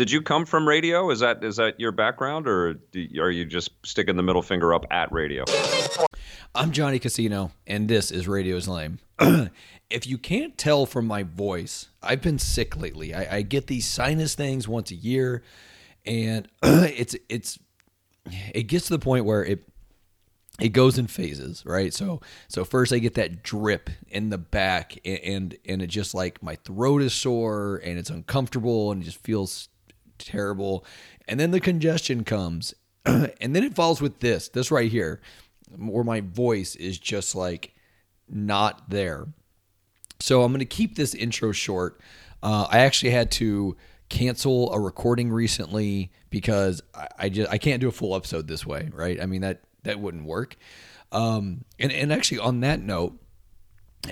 Did you come from radio? Is that is that your background, or do, are you just sticking the middle finger up at radio? I'm Johnny Casino, and this is Radio's Lame. if you can't tell from my voice, I've been sick lately. I, I get these sinus things once a year, and it's it's it gets to the point where it it goes in phases, right? So so first I get that drip in the back, and and, and it just like my throat is sore and it's uncomfortable and it just feels terrible, and then the congestion comes, and then it falls with this this right here, where my voice is just like not there. So I'm going to keep this intro short. Uh, I actually had to cancel a recording recently because I, I, just I can't do a full episode this way, right? I mean that that wouldn't work. Um, and and actually on that note,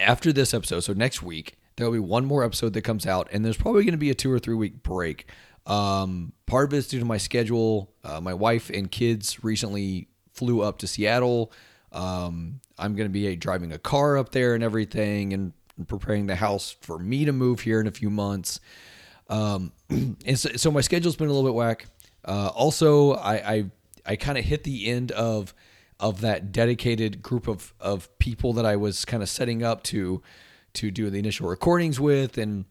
after this episode, so next week there'll be one more episode that comes out, and there's probably going to be a two or three week break. Um, part of it's due to my schedule. Uh, my wife and kids recently flew up to Seattle. Um, I'm going to be driving a car up there and everything, and preparing the house for me to move here in a few months. Um, and so, so, my schedule's been a little bit whack. Uh, also, I I, I kind of hit the end of of that dedicated group of of people that I was kind of setting up to to do the initial recordings with, and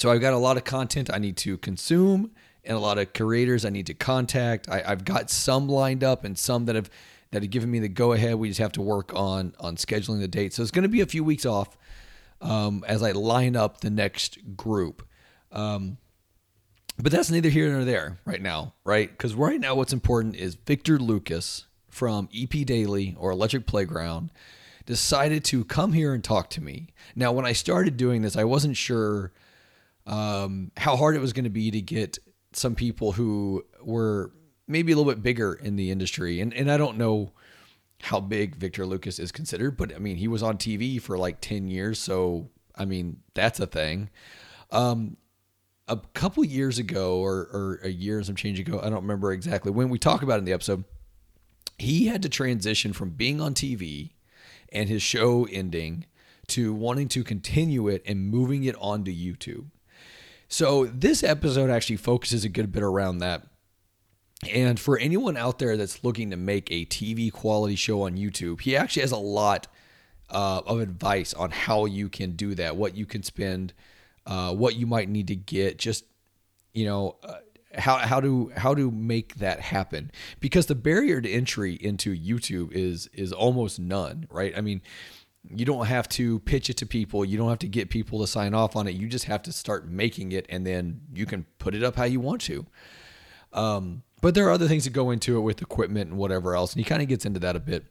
so I've got a lot of content I need to consume and a lot of creators I need to contact. I, I've got some lined up and some that have that have given me the go ahead. We just have to work on on scheduling the date. So it's going to be a few weeks off um, as I line up the next group. Um, but that's neither here nor there right now, right? Because right now, what's important is Victor Lucas from EP Daily or Electric Playground decided to come here and talk to me. Now, when I started doing this, I wasn't sure um, how hard it was going to be to get some people who were maybe a little bit bigger in the industry. And, and I don't know how big Victor Lucas is considered, but I mean, he was on TV for like 10 years. So, I mean, that's a thing. Um, a couple years ago, or, or a year and some change ago, I don't remember exactly when we talk about it in the episode, he had to transition from being on TV and his show ending to wanting to continue it and moving it onto YouTube. So, this episode actually focuses a good bit around that and for anyone out there that's looking to make a TV quality show on YouTube, he actually has a lot uh, of advice on how you can do that, what you can spend, uh, what you might need to get, just you know. Uh, how, how to how to make that happen because the barrier to entry into YouTube is is almost none right I mean you don't have to pitch it to people you don't have to get people to sign off on it you just have to start making it and then you can put it up how you want to um, but there are other things that go into it with equipment and whatever else, and he kind of gets into that a bit.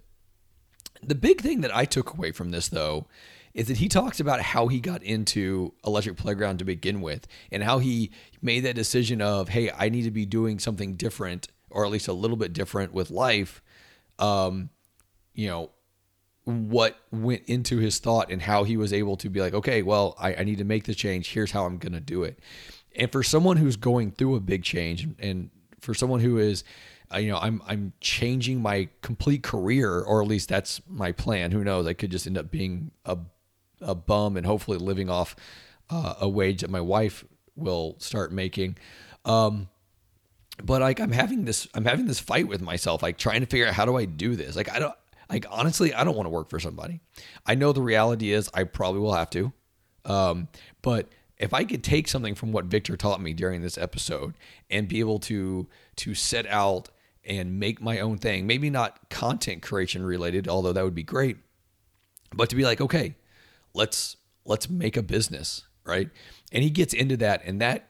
The big thing that I took away from this, though, is that he talks about how he got into Electric Playground to begin with and how he made that decision of, hey, I need to be doing something different or at least a little bit different with life. Um, you know, what went into his thought and how he was able to be like, okay, well, I, I need to make the change. Here's how I'm going to do it. And for someone who's going through a big change and for someone who is uh, you know i'm i'm changing my complete career or at least that's my plan who knows i could just end up being a a bum and hopefully living off uh, a wage that my wife will start making um but like i'm having this i'm having this fight with myself like trying to figure out how do i do this like i don't like honestly i don't want to work for somebody i know the reality is i probably will have to um but if I could take something from what Victor taught me during this episode and be able to to set out and make my own thing, maybe not content creation related, although that would be great, but to be like, okay, let's let's make a business, right? And he gets into that, and that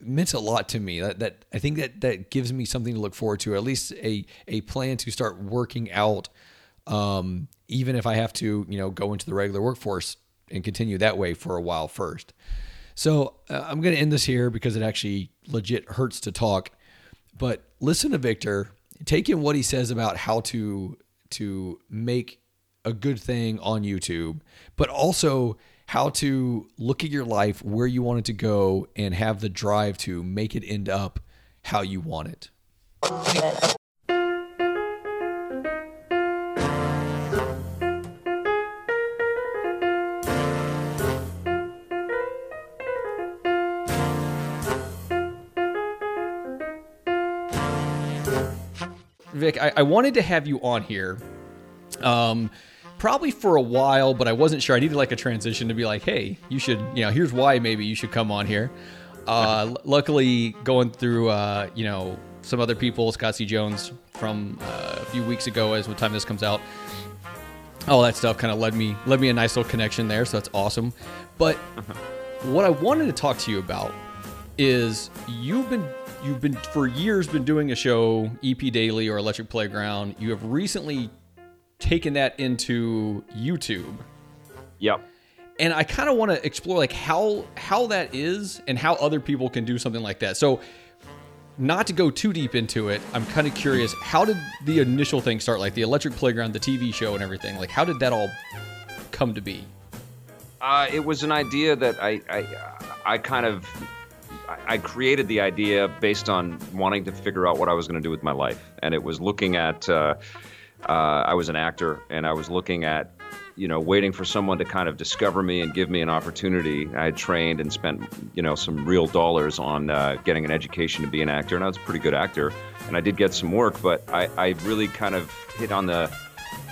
meant a lot to me. That that I think that that gives me something to look forward to, at least a a plan to start working out. Um, even if I have to, you know, go into the regular workforce and continue that way for a while first. So uh, I'm going to end this here because it actually legit hurts to talk. But listen to Victor. Take in what he says about how to to make a good thing on YouTube, but also how to look at your life where you want it to go and have the drive to make it end up how you want it. Vic, I, I wanted to have you on here. Um, probably for a while, but I wasn't sure. I needed like a transition to be like, hey, you should, you know, here's why maybe you should come on here. Uh, luckily, going through, uh, you know, some other people, Scott C. Jones from uh, a few weeks ago, as the time this comes out, all that stuff kind of led me led me a nice little connection there. So that's awesome. But what I wanted to talk to you about is you've been you've been for years been doing a show EP Daily or Electric Playground. You have recently taken that into YouTube. Yep. And I kind of want to explore like how how that is and how other people can do something like that. So not to go too deep into it, I'm kind of curious how did the initial thing start like the Electric Playground, the TV show and everything? Like how did that all come to be? Uh, it was an idea that I, I, I kind of, I- created the idea based on wanting to figure out what I was going to do with my life, and it was looking at. Uh, uh, I was an actor, and I was looking at, you know, waiting for someone to kind of discover me and give me an opportunity. I had trained and spent, you know, some real dollars on uh, getting an education to be an actor, and I was a pretty good actor, and I did get some work, but I, I really kind of hit on the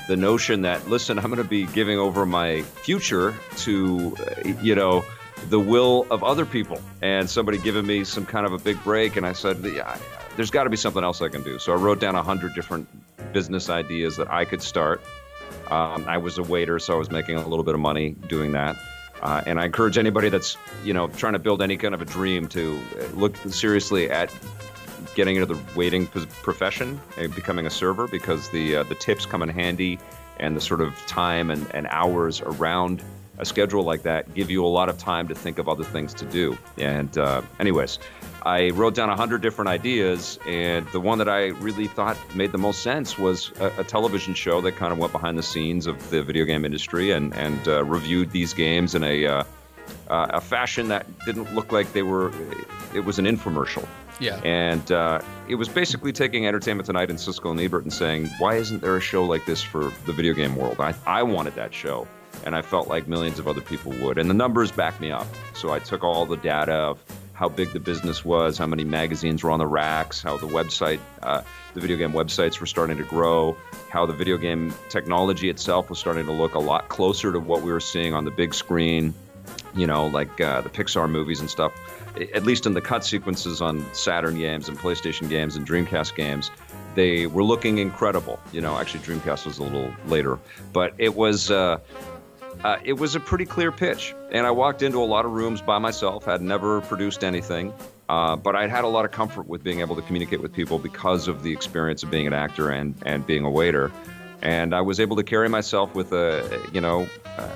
the notion that listen i'm going to be giving over my future to you know the will of other people. And somebody giving me some kind of a big break and i said yeah, there's got to be something else i can do. So i wrote down a hundred different business ideas that i could start. Um, i was a waiter so i was making a little bit of money doing that. Uh, and i encourage anybody that's you know trying to build any kind of a dream to uh, look seriously at getting into the waiting profession and becoming a server because the uh, the tips come in handy and the sort of time and, and hours around a schedule like that give you a lot of time to think of other things to do. And uh, anyways, I wrote down a hundred different ideas, and the one that I really thought made the most sense was a, a television show that kind of went behind the scenes of the video game industry and and uh, reviewed these games in a uh, uh, a fashion that didn't look like they were. It was an infomercial. Yeah. And uh, it was basically taking Entertainment Tonight and Siskel and Ebert and saying, why isn't there a show like this for the video game world? I, I wanted that show, and I felt like millions of other people would. And the numbers back me up. So I took all the data of how big the business was, how many magazines were on the racks, how the website, uh, the video game websites were starting to grow, how the video game technology itself was starting to look a lot closer to what we were seeing on the big screen you know, like uh, the Pixar movies and stuff, at least in the cut sequences on Saturn games and PlayStation games and Dreamcast games, they were looking incredible. You know, actually, Dreamcast was a little later, but it was. Uh, uh, it was a pretty clear pitch, and I walked into a lot of rooms by myself. Had never produced anything, uh, but I'd had a lot of comfort with being able to communicate with people because of the experience of being an actor and and being a waiter and I was able to carry myself with a you know uh,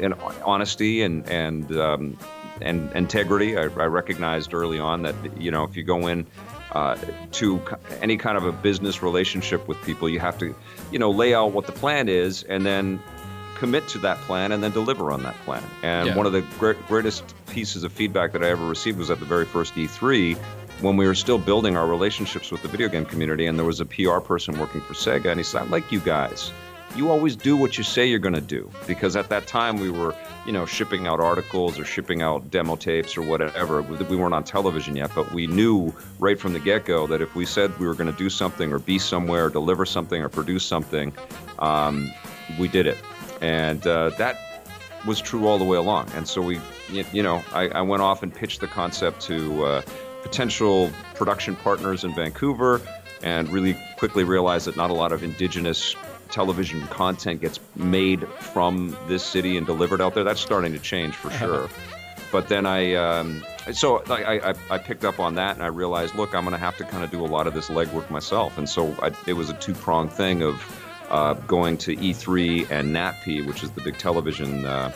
an honesty and and um, and integrity. I, I recognized early on that you know if you go in uh, to any kind of a business relationship with people, you have to you know lay out what the plan is and then commit to that plan and then deliver on that plan. And Yeah. one of the great, greatest pieces of feedback that I ever received was at the very first E3 when we were still building our relationships with the video game community. And there was a PR person working for Sega, and he said, I like you guys. You always do what you say you're going to do. Because at that time, we were, you know, shipping out articles or shipping out demo tapes or whatever. We weren't on television yet, but we knew right from the get go that if we said we were going to do something or be somewhere, or deliver something or produce something, um, we did it. And uh, that was true all the way along. And so we, you know, I, I went off and pitched the concept to uh, potential production partners in Vancouver and really quickly realized that not a lot of indigenous television content gets made from this city and delivered out there. That's starting to change for sure. But then I, um, so I, I, I picked up on that and I realized, look, I'm going to have to kind of do a lot of this legwork myself. And so I, it was a two pronged thing of uh, going to E3 and NATPE, which is the big television uh,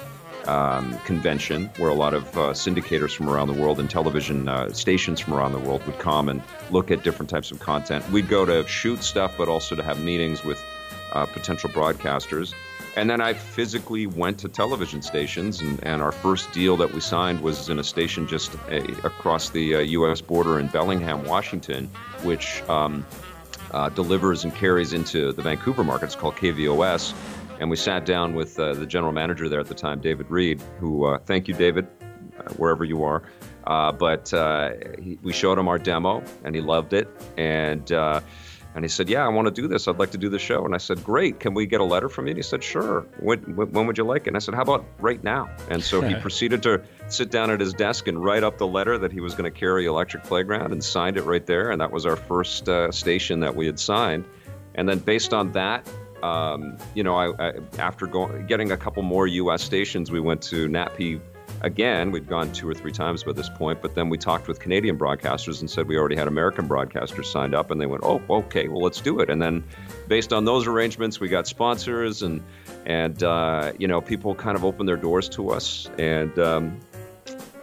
um, convention where a lot of uh, syndicators from around the world and television uh, stations from around the world would come and look at different types of content. We'd go to shoot stuff, but also to have meetings with uh, potential broadcasters. And then I physically went to television stations, and, and our first deal that we signed was in a station just a, across the uh, U.S. border in Bellingham, Washington, which um, uh, delivers and carries into the Vancouver market. It's called KVOS. And we sat down with uh, the general manager there at the time, David Reed, who, uh, thank you, David, uh, wherever you are. Uh, but he, we showed him our demo, and he loved it. And And he said, Yeah, I want to do this. I'd like to do the show. And I said, Great. Can we get a letter from you? And he said, Sure. When, when would you like it? And I said, How about right now? And so he proceeded to sit down at his desk and write up the letter that he was going to carry Electric Playground and signed it right there. And that was our first uh, station that we had signed. And then based on that, um, you know, I, I, after going, getting a couple more U.S. stations, we went to NATPE again. We'd gone two or three times by this point, but then we talked with Canadian broadcasters and said we already had American broadcasters signed up, and they went, "Oh, okay, well, let's do it." And then, based on those arrangements, we got sponsors, and and uh, you know, people kind of opened their doors to us, and um,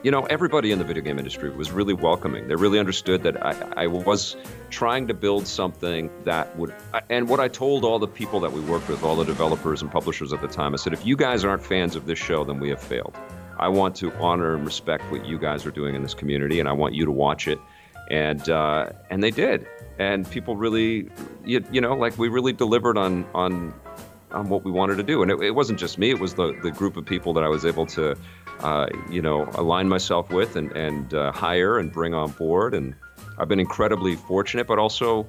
you know, everybody in the video game industry was really welcoming. They really understood that I, I, was trying to build something that would. And what I told all the people that we worked with, all the developers and publishers at the time, I said, if you guys aren't fans of this show, then we have failed. I want to honor and respect what you guys are doing in this community, and I want you to watch it. And uh, and they did, and people really, you, you know, like we really delivered on on on what we wanted to do. And it, it wasn't just me; it was the the group of people that I was able to uh, you know, align myself with and, and uh, hire and bring on board. And I've been incredibly fortunate, but also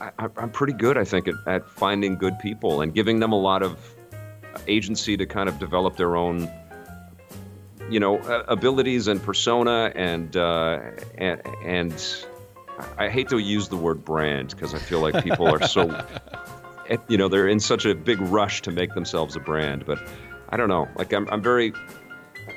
I, am pretty good, I think, at, at, finding good people and giving them a lot of agency to kind of develop their own, you know, abilities and persona. And, uh, and, and I hate to use the word brand because I feel like people are so, you know, they're in such a big rush to make themselves a brand. But I don't know. Like I'm, I'm very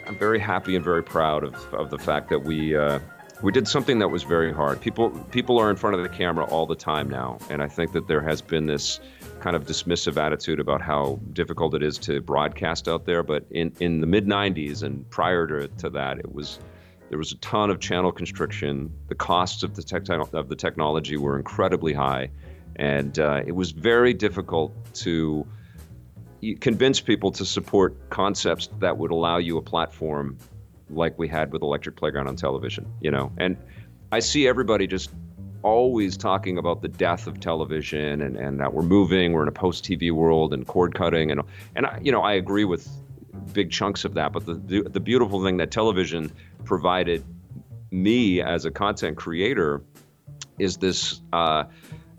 I'm very happy and very proud of, of the fact that we uh, we did something that was very hard. People people are in front of the camera all the time now, and I think that there has been this kind of dismissive attitude about how difficult it is to broadcast out there. But in, in the mid 90s and prior to, to that, it was there was a ton of channel constriction. The costs of the tech, of the technology were incredibly high, and uh, it was very difficult to convince people to support concepts that would allow you a platform like we had with Electric Playground on television, you know. And I see everybody just always talking about the death of television and, and that we're moving, we're in a post TV world and cord cutting and and I, you know I agree with big chunks of that. But the, the the beautiful thing that television provided me as a content creator is this. Uh,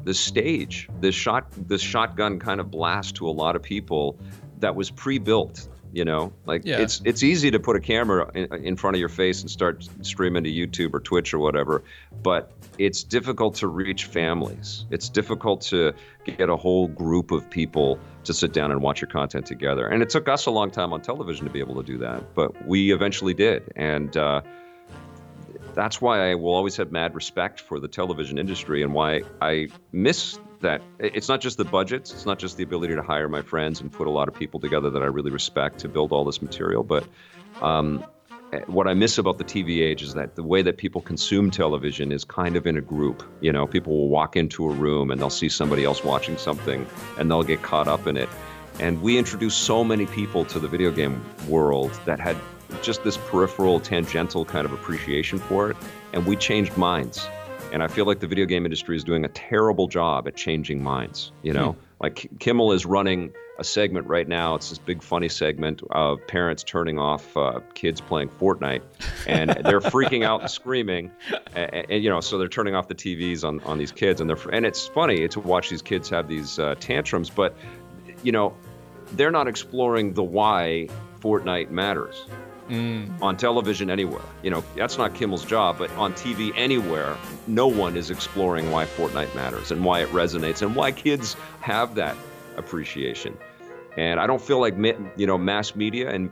the stage, this shot, this shotgun kind of blast to a lot of people that was pre-built. You know, like yeah. it's it's easy to put a camera in, in, front of your face and start streaming to YouTube or Twitch or whatever, but it's difficult to reach families. It's difficult to get a whole group of people to sit down and watch your content together. And it took us a long time on television to be able to do that, but we eventually did. And uh, that's why I will always have mad respect for the television industry and why I miss that. It's not just the budgets, it's not just the ability to hire my friends and put a lot of people together that I really respect to build all this material, but um, what I miss about the TV age is that the way that people consume television is kind of in a group. You know, people will walk into a room and they'll see somebody else watching something and they'll get caught up in it. And we introduced so many people to the video game world that had just this peripheral, tangential kind of appreciation for it, and we changed minds. And I feel like the video game industry is doing a terrible job at changing minds. You know, hmm. like Kimmel is running a segment right now. It's this big funny segment of parents turning off uh, kids playing Fortnite, and they're freaking out and screaming, and, and, you know, so they're turning off the TVs on on these kids, and they're and it's funny to watch these kids have these uh, tantrums, but you know, they're not exploring the why Fortnite matters mm. on television anywhere. You know, that's not Kimmel's job, but on TV anywhere, no one is exploring why Fortnite matters and why it resonates and why kids have that appreciation. And I don't feel like you know mass media and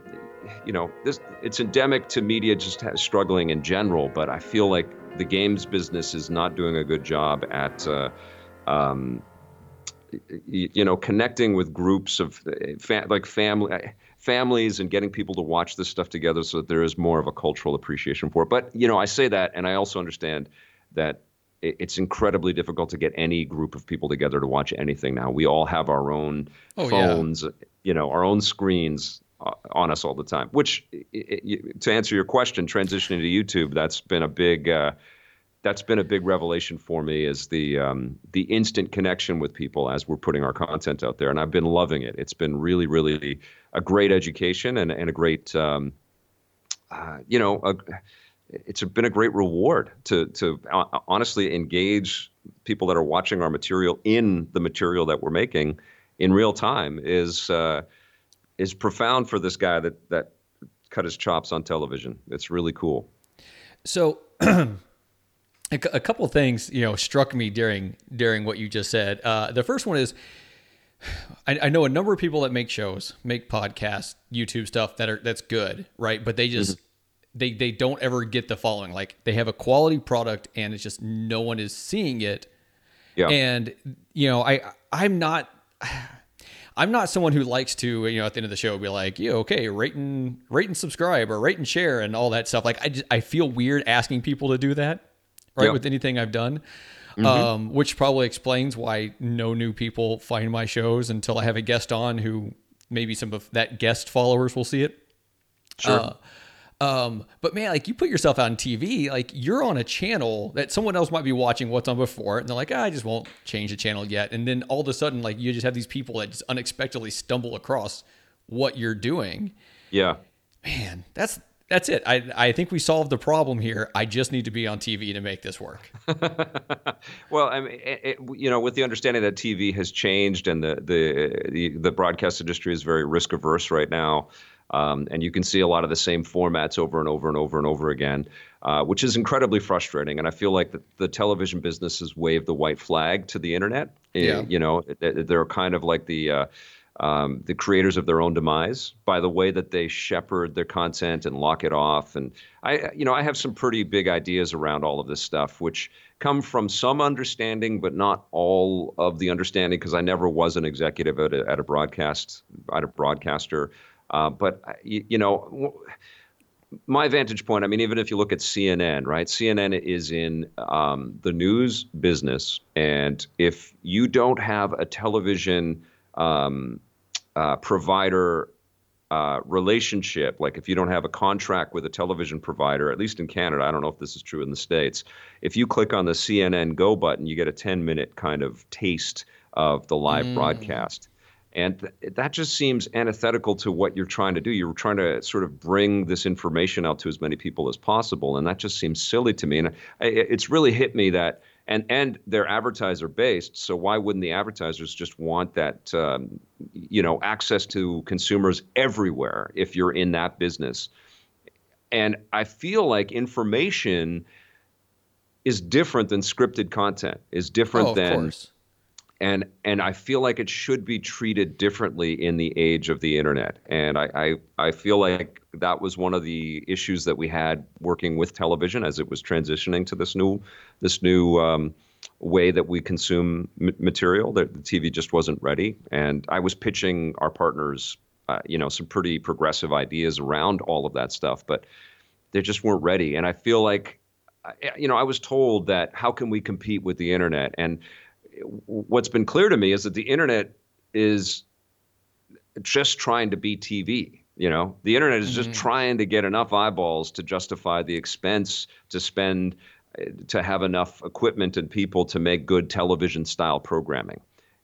you know this it's endemic to media just struggling in general, but I feel like the games business is not doing a good job at uh, um, you know connecting with groups of fa- like family families and getting people to watch this stuff together so that there is more of a cultural appreciation for it. But, you know, I say that, and I also understand that it's incredibly difficult to get any group of people together to watch anything now. We all have our own oh, phones, yeah. you know, our own screens uh, on us all the time. Which, to answer your question, transitioning to YouTube, that's been a big. Uh, that's been a big revelation for me is the um, the instant connection with people as we're putting our content out there, and I've been loving it. It's been really, really a great education and, and a great, um, uh, you know, a, it's been a great reward to to uh, honestly engage people that are watching our material in the material that we're making in real time is uh, is profound for this guy that that cut his chops on television. It's really cool. So. a, a couple of things, you know, struck me during during what you just said. Uh, the first one is, I, I, know a number of people that make shows, make podcasts, YouTube stuff that are that's good, right? But they just mm-hmm. they they don't ever get the following. Like they have a quality product, and it's just no one is seeing it. Yeah. And you know, I I'm not. I'm not someone who likes to, you know, at the end of the show be like, yeah, okay, rate and rate and subscribe or rate and share and all that stuff. Like I just, I feel weird asking people to do that, right? Yep. With anything I've done. Mm-hmm. Um, which probably explains why no new people find my shows until I have a guest on who maybe some of that guest followers will see it. Sure. Uh, um, but man, like you put yourself on TV, like you're on a channel that someone else might be watching what's on before, and they're like, ah, I just won't change the channel yet. And then all of a sudden, like you just have these people that just unexpectedly stumble across what you're doing. Yeah. Man, that's that's it. I I think we solved the problem here. I just need to be on TV to make this work. well, I mean, it, it, you know, with the understanding that TV has changed and the the the, the broadcast industry is very risk averse right now. Um, and you can see a lot of the same formats over and over and over and over again, uh, which is incredibly frustrating. And I feel like the, the, television business has waved the white flag to the internet. Yeah. You know, they're kind of like the uh, um, the creators of their own demise by the way that they shepherd their content and lock it off. And I, you know, I have some pretty big ideas around all of this stuff, which come from some understanding, but not all of the understanding, because I never was an executive at a, at a broadcast, at a broadcaster. Uh, but you, you, know, my vantage point. I mean, even if you look at CNN, right? CNN is in um, the news business, and if you don't have a television um, uh, provider uh, relationship, like if you don't have a contract with a television provider, at least in Canada, I don't know if this is true in the States, if you click on the CNN Go button, you get a 10 minute kind of taste of the live mm. broadcast. And th- that just seems antithetical to what you're trying to do. You're trying to sort of bring this information out to as many people as possible, and that just seems silly to me. And I, it's really hit me that, and and they're advertiser based, so why wouldn't the advertisers just want that, um, you know, access to consumers everywhere if you're in that business? And I feel like information is different than scripted content. Is different oh, than. Course and and I feel like it should be treated differently in the age of the internet. And I, I, I feel like that was one of the issues that we had working with television as it was transitioning to this new this new um, way that we consume m- material. That the TV just wasn't ready. And I was pitching our partners, uh, you know, some pretty progressive ideas around all of that stuff, but they just weren't ready. And I feel like you know, I was told that how can we compete with the internet? And what's been clear to me is that the internet is just trying to be TV. You know, the internet is just mm-hmm. trying to get enough eyeballs to justify the expense to spend eh, to have enough equipment and people to make good television style programming.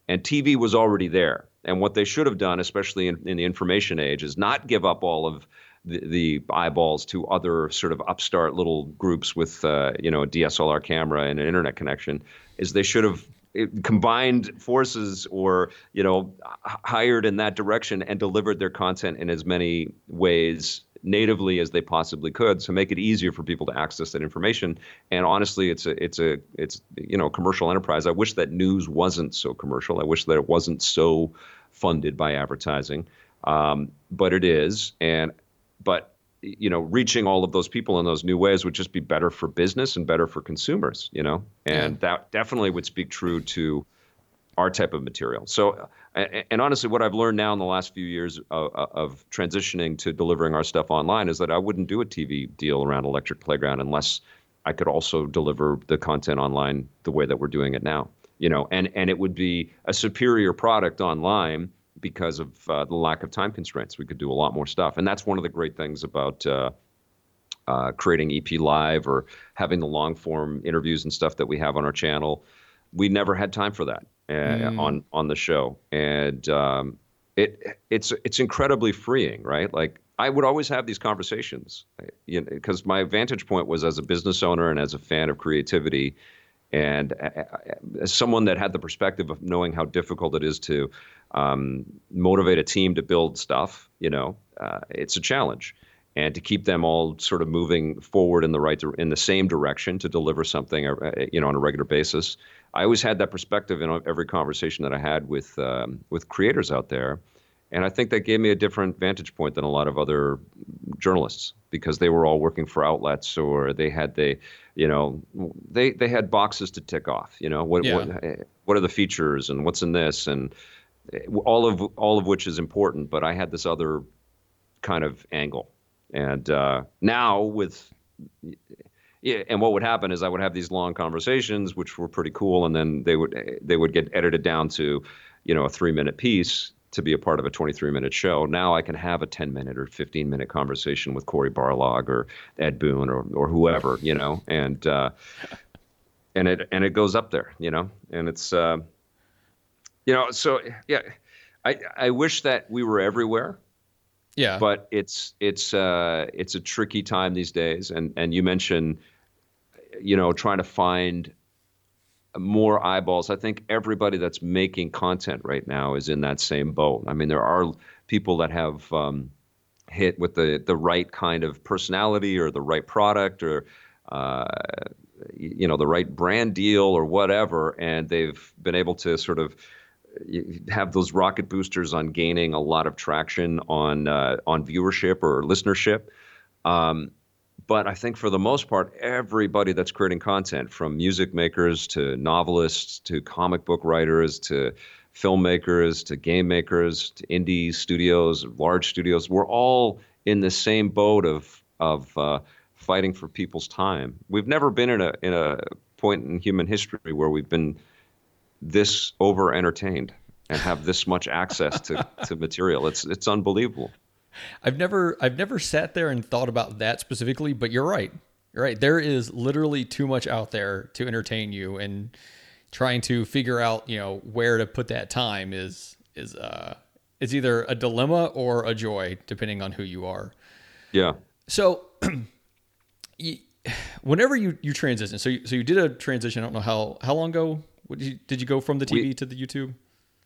And TV was already there. And what they should have done, especially in, in the information age, is not give up all of the, the, eyeballs to other sort of upstart little groups with, uh, you know, a DSLR camera and an internet connection. Is they should have combined forces or you know hired in that direction and delivered their content in as many ways natively as they possibly could to make it easier for people to access that information. And honestly it's a it's a it's you know commercial enterprise. I wish that news wasn't so commercial. I wish that it wasn't so funded by advertising. Um, but it is. And but you know, reaching all of those people in those new ways would just be better for business and better for consumers, you know, and that definitely would speak true to our type of material. So, and honestly, what I've learned now in the last few years of, of, transitioning to delivering our stuff online is that I wouldn't do a TV deal around Electric Playground unless I could also deliver the content online the way that we're doing it now. You know, and and it would be a superior product online because of uh, the lack of time constraints. We could do a lot more stuff, and that's one of the great things about uh, uh, creating EP Live or having the long form interviews and stuff that we have on our channel. We never had time for that uh, mm. on on the show, and um, it it's it's incredibly freeing, right? Like I would always have these conversations, you know, because my vantage point was as a business owner and as a fan of creativity And uh, uh, as someone that had the perspective of knowing how difficult it is to um, motivate a team to build stuff, you know, uh, it's a challenge. And to keep them all sort of moving forward in the right in the same direction to deliver something, uh, you know, on a regular basis. I always had that perspective in every conversation that I had with um, with creators out there, and I think that gave me a different vantage point than a lot of other journalists because they were all working for outlets or they had the, you know, they they had boxes to tick off. You know, what Yeah. what what are the features and what's in this and all of all of which is important. But I had this other kind of angle, and uh, now with yeah, and what would happen is I would have these long conversations, which were pretty cool, and then they would they would get edited down to, you know, a three minute piece to be a part of a 23 minute show. Now I can have a 10 minute or 15 minute conversation with Cory Barlog or Ed Boon or or whoever, you know, and uh, and it and it goes up there, you know, and it's uh, you know, so yeah, I I wish that we were everywhere Yeah. but it's it's uh, it's a tricky time these days. And and you mentioned, you know, trying to find more eyeballs. I think everybody that's making content right now is in that same boat. I mean, there are people that have um, hit with the the right kind of personality or the right product or. Uh, you know the right brand deal or whatever, and they've been able to sort of have those rocket boosters on gaining a lot of traction on uh, on viewership or listenership. Um, but I think for the most part, everybody that's creating content, from music makers to novelists to comic book writers to filmmakers to game makers to indie studios, large studios, we're all in the same boat of of uh, fighting for people's time. We've never been in a in a point in human history where we've been this over entertained and have this much access to, to material. It's it's unbelievable. I've never I've never sat there and thought about that specifically, but you're right. You're right. There is literally too much out there to entertain you and trying to figure out, you know, where to put that time is is uh is either a dilemma or a joy depending on who you are. Yeah. So you, whenever you you transition, so you, so you did a transition, I don't know how how long ago what did you, did you go from the TV We- to the YouTube?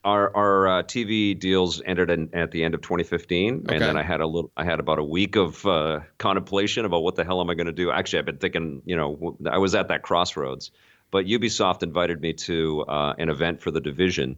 Our our uh, TV deals ended in, at the end of 2015, Okay. and then I had a little. I had about a week of uh, contemplation about what the hell am I going to do. Actually, I've been thinking. You know, I was at that crossroads. But Ubisoft invited me to uh, an event for the division,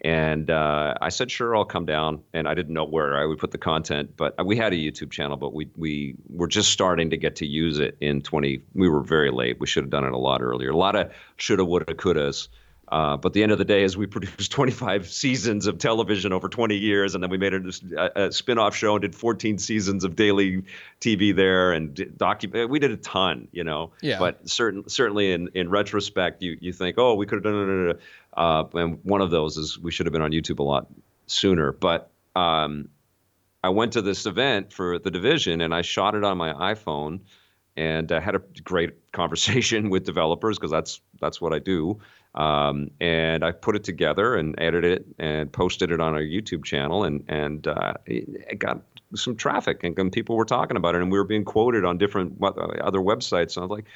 and uh, I said, sure, I'll come down. And I didn't know where I would put the content, but we had a YouTube channel, but we we were just starting to get to use it in 20. We were very late. We should have done it a lot earlier. A lot of shoulda, woulda, couldas. Uh, but the end of the day is we produced 25 seasons of television over 20 years, and then we made a, a, a spin-off show and did 14 seasons of daily TV there, and docu- We did a ton, you know. Yeah. But certain, certainly in, in retrospect, you you think, oh, we could have done it. Uh, and one of those is we should have been on YouTube a lot sooner. But um, I went to this event for the division, and I shot it on my iPhone, and uh, had a great conversation with developers because that's that's what I do. Um, and I put it together and edited it and posted it on our YouTube channel, and and uh, it, got some traffic, and, and people were talking about it, and we were being quoted on different other websites. And I was like,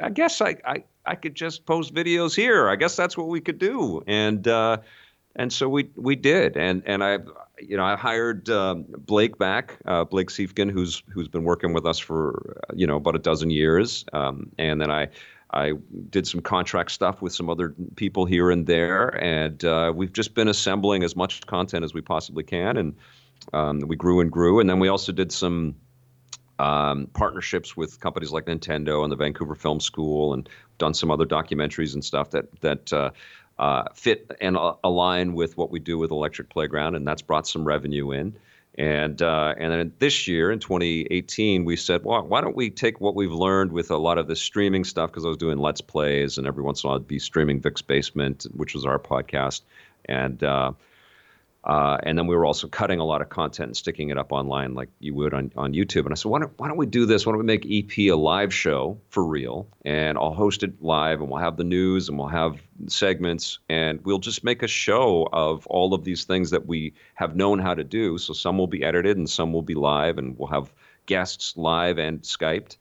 I guess I, I I could just post videos here. I guess that's what we could do, and uh, and so we we did, and and I you know I hired um, Blake back, uh, Blake Siefkin, who's who's been working with us for uh, you know about a dozen years, um, and then I. I did some contract stuff with some other people here and there, and uh, we've just been assembling as much content as we possibly can, and um, we grew and grew, and then we also did some um, partnerships with companies like Nintendo and the Vancouver Film School, and done some other documentaries and stuff that that uh, uh, fit and align with what we do with Electric Playground, and that's brought some revenue in. And uh, and then this year in 2018, we said, well, why don't we take what we've learned with a lot of the streaming stuff? Because I was doing Let's Plays, and every once in a while I'd be streaming Vic's Basement, which was our podcast, and uh, uh, and then we were also cutting a lot of content and sticking it up online like you would on, on YouTube. And I said, why don't, why don't we do this? Why don't we make EP a live show for real? And I'll host it live and we'll have the news and we'll have segments and we'll just make a show of all of these things that we have known how to do. So some will be edited and some will be live and we'll have guests live and Skyped.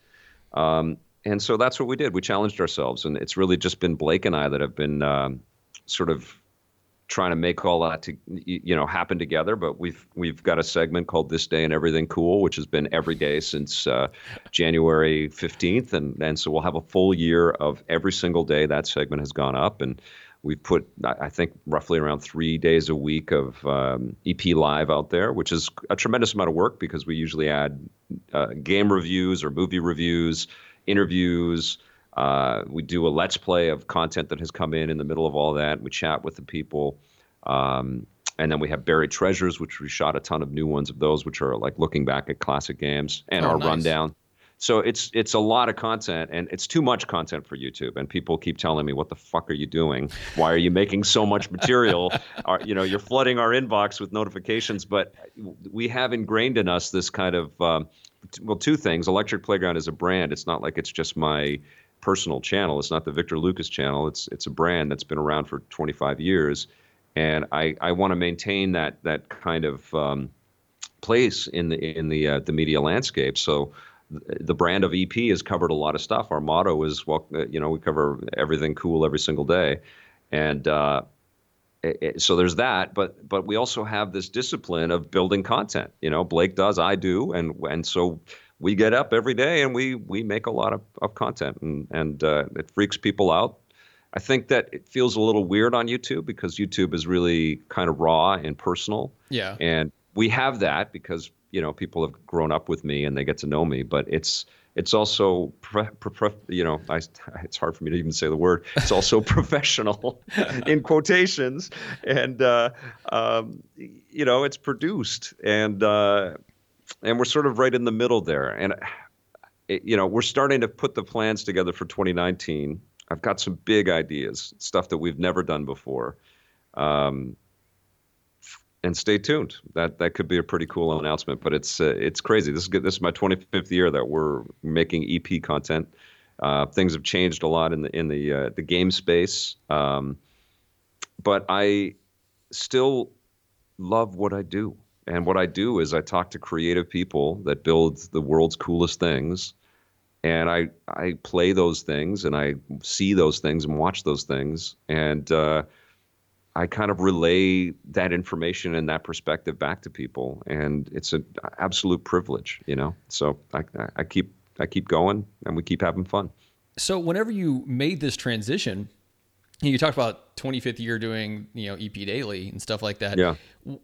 Um, and so that's what we did. We challenged ourselves, and it's really just been Blake and I that have been um, sort of trying to make all that to you know happen together. But we've we've got a segment called This Day and Everything Cool, which has been every day since uh, January 15th, and and so we'll have a full year of every single day that segment has gone up and. We've put, I think, roughly around three days a week of um, EP Live out there, which is a tremendous amount of work because we usually add uh, game reviews or movie reviews, interviews. Uh, we do a let's play of content that has come in in the middle of all that. We chat with the people. Um, and then we have buried treasures, which we shot a ton of new ones of those, which are like looking back at classic games and Oh, our nice. rundown. So it's it's a lot of content, and it's too much content for YouTube. And people keep telling me, "What the fuck are you doing? Why are you making so much material? Are, you know, you're flooding our inbox with notifications." But we have ingrained in us this kind of um, well, two things. Electric Playground is a brand. It's not like it's just my personal channel. It's not the Victor Lucas channel. It's it's a brand that's been around for 25 years, and I I want to maintain that that kind of um, place in the in the uh, the media landscape. So th- the brand of EP has covered a lot of stuff. Our motto is well, uh, you know, we cover everything cool every single day, and uh, it- it- so there's that. But but we also have this discipline of building content. You know, Blake does, I do, and and so. We get up every day and we we make a lot of, of content and and uh, it freaks people out. I think that it feels a little weird on YouTube because YouTube is really kind of raw and personal. Yeah. And we have that because you know people have grown up with me and they get to know me. But it's it's also pre- pre- you know I, it's hard for me to even say the word. It's also professional in quotations, and uh, um, you know it's produced and uh, and we're sort of right in the middle there. And it, you know we're starting to put the plans together for 2019. I've got some big ideas, stuff that we've never done before. Um, and stay tuned. That that could be a pretty cool announcement. But it's uh, it's crazy. This is good. This is my 25th year that we're making EP content. Uh, things have changed a lot in the in the uh, the game space, um, but I still love what I do. And what I do is I talk to creative people that build the world's coolest things, and I I play those things and I see those things and watch those things and. Uh, I kind of relay that information and that perspective back to people, and it's an absolute privilege, you know. So I, I keep I keep going, and we keep having fun. So whenever you made this transition, you talked about 25th year doing you know EP Daily and stuff like that. Yeah.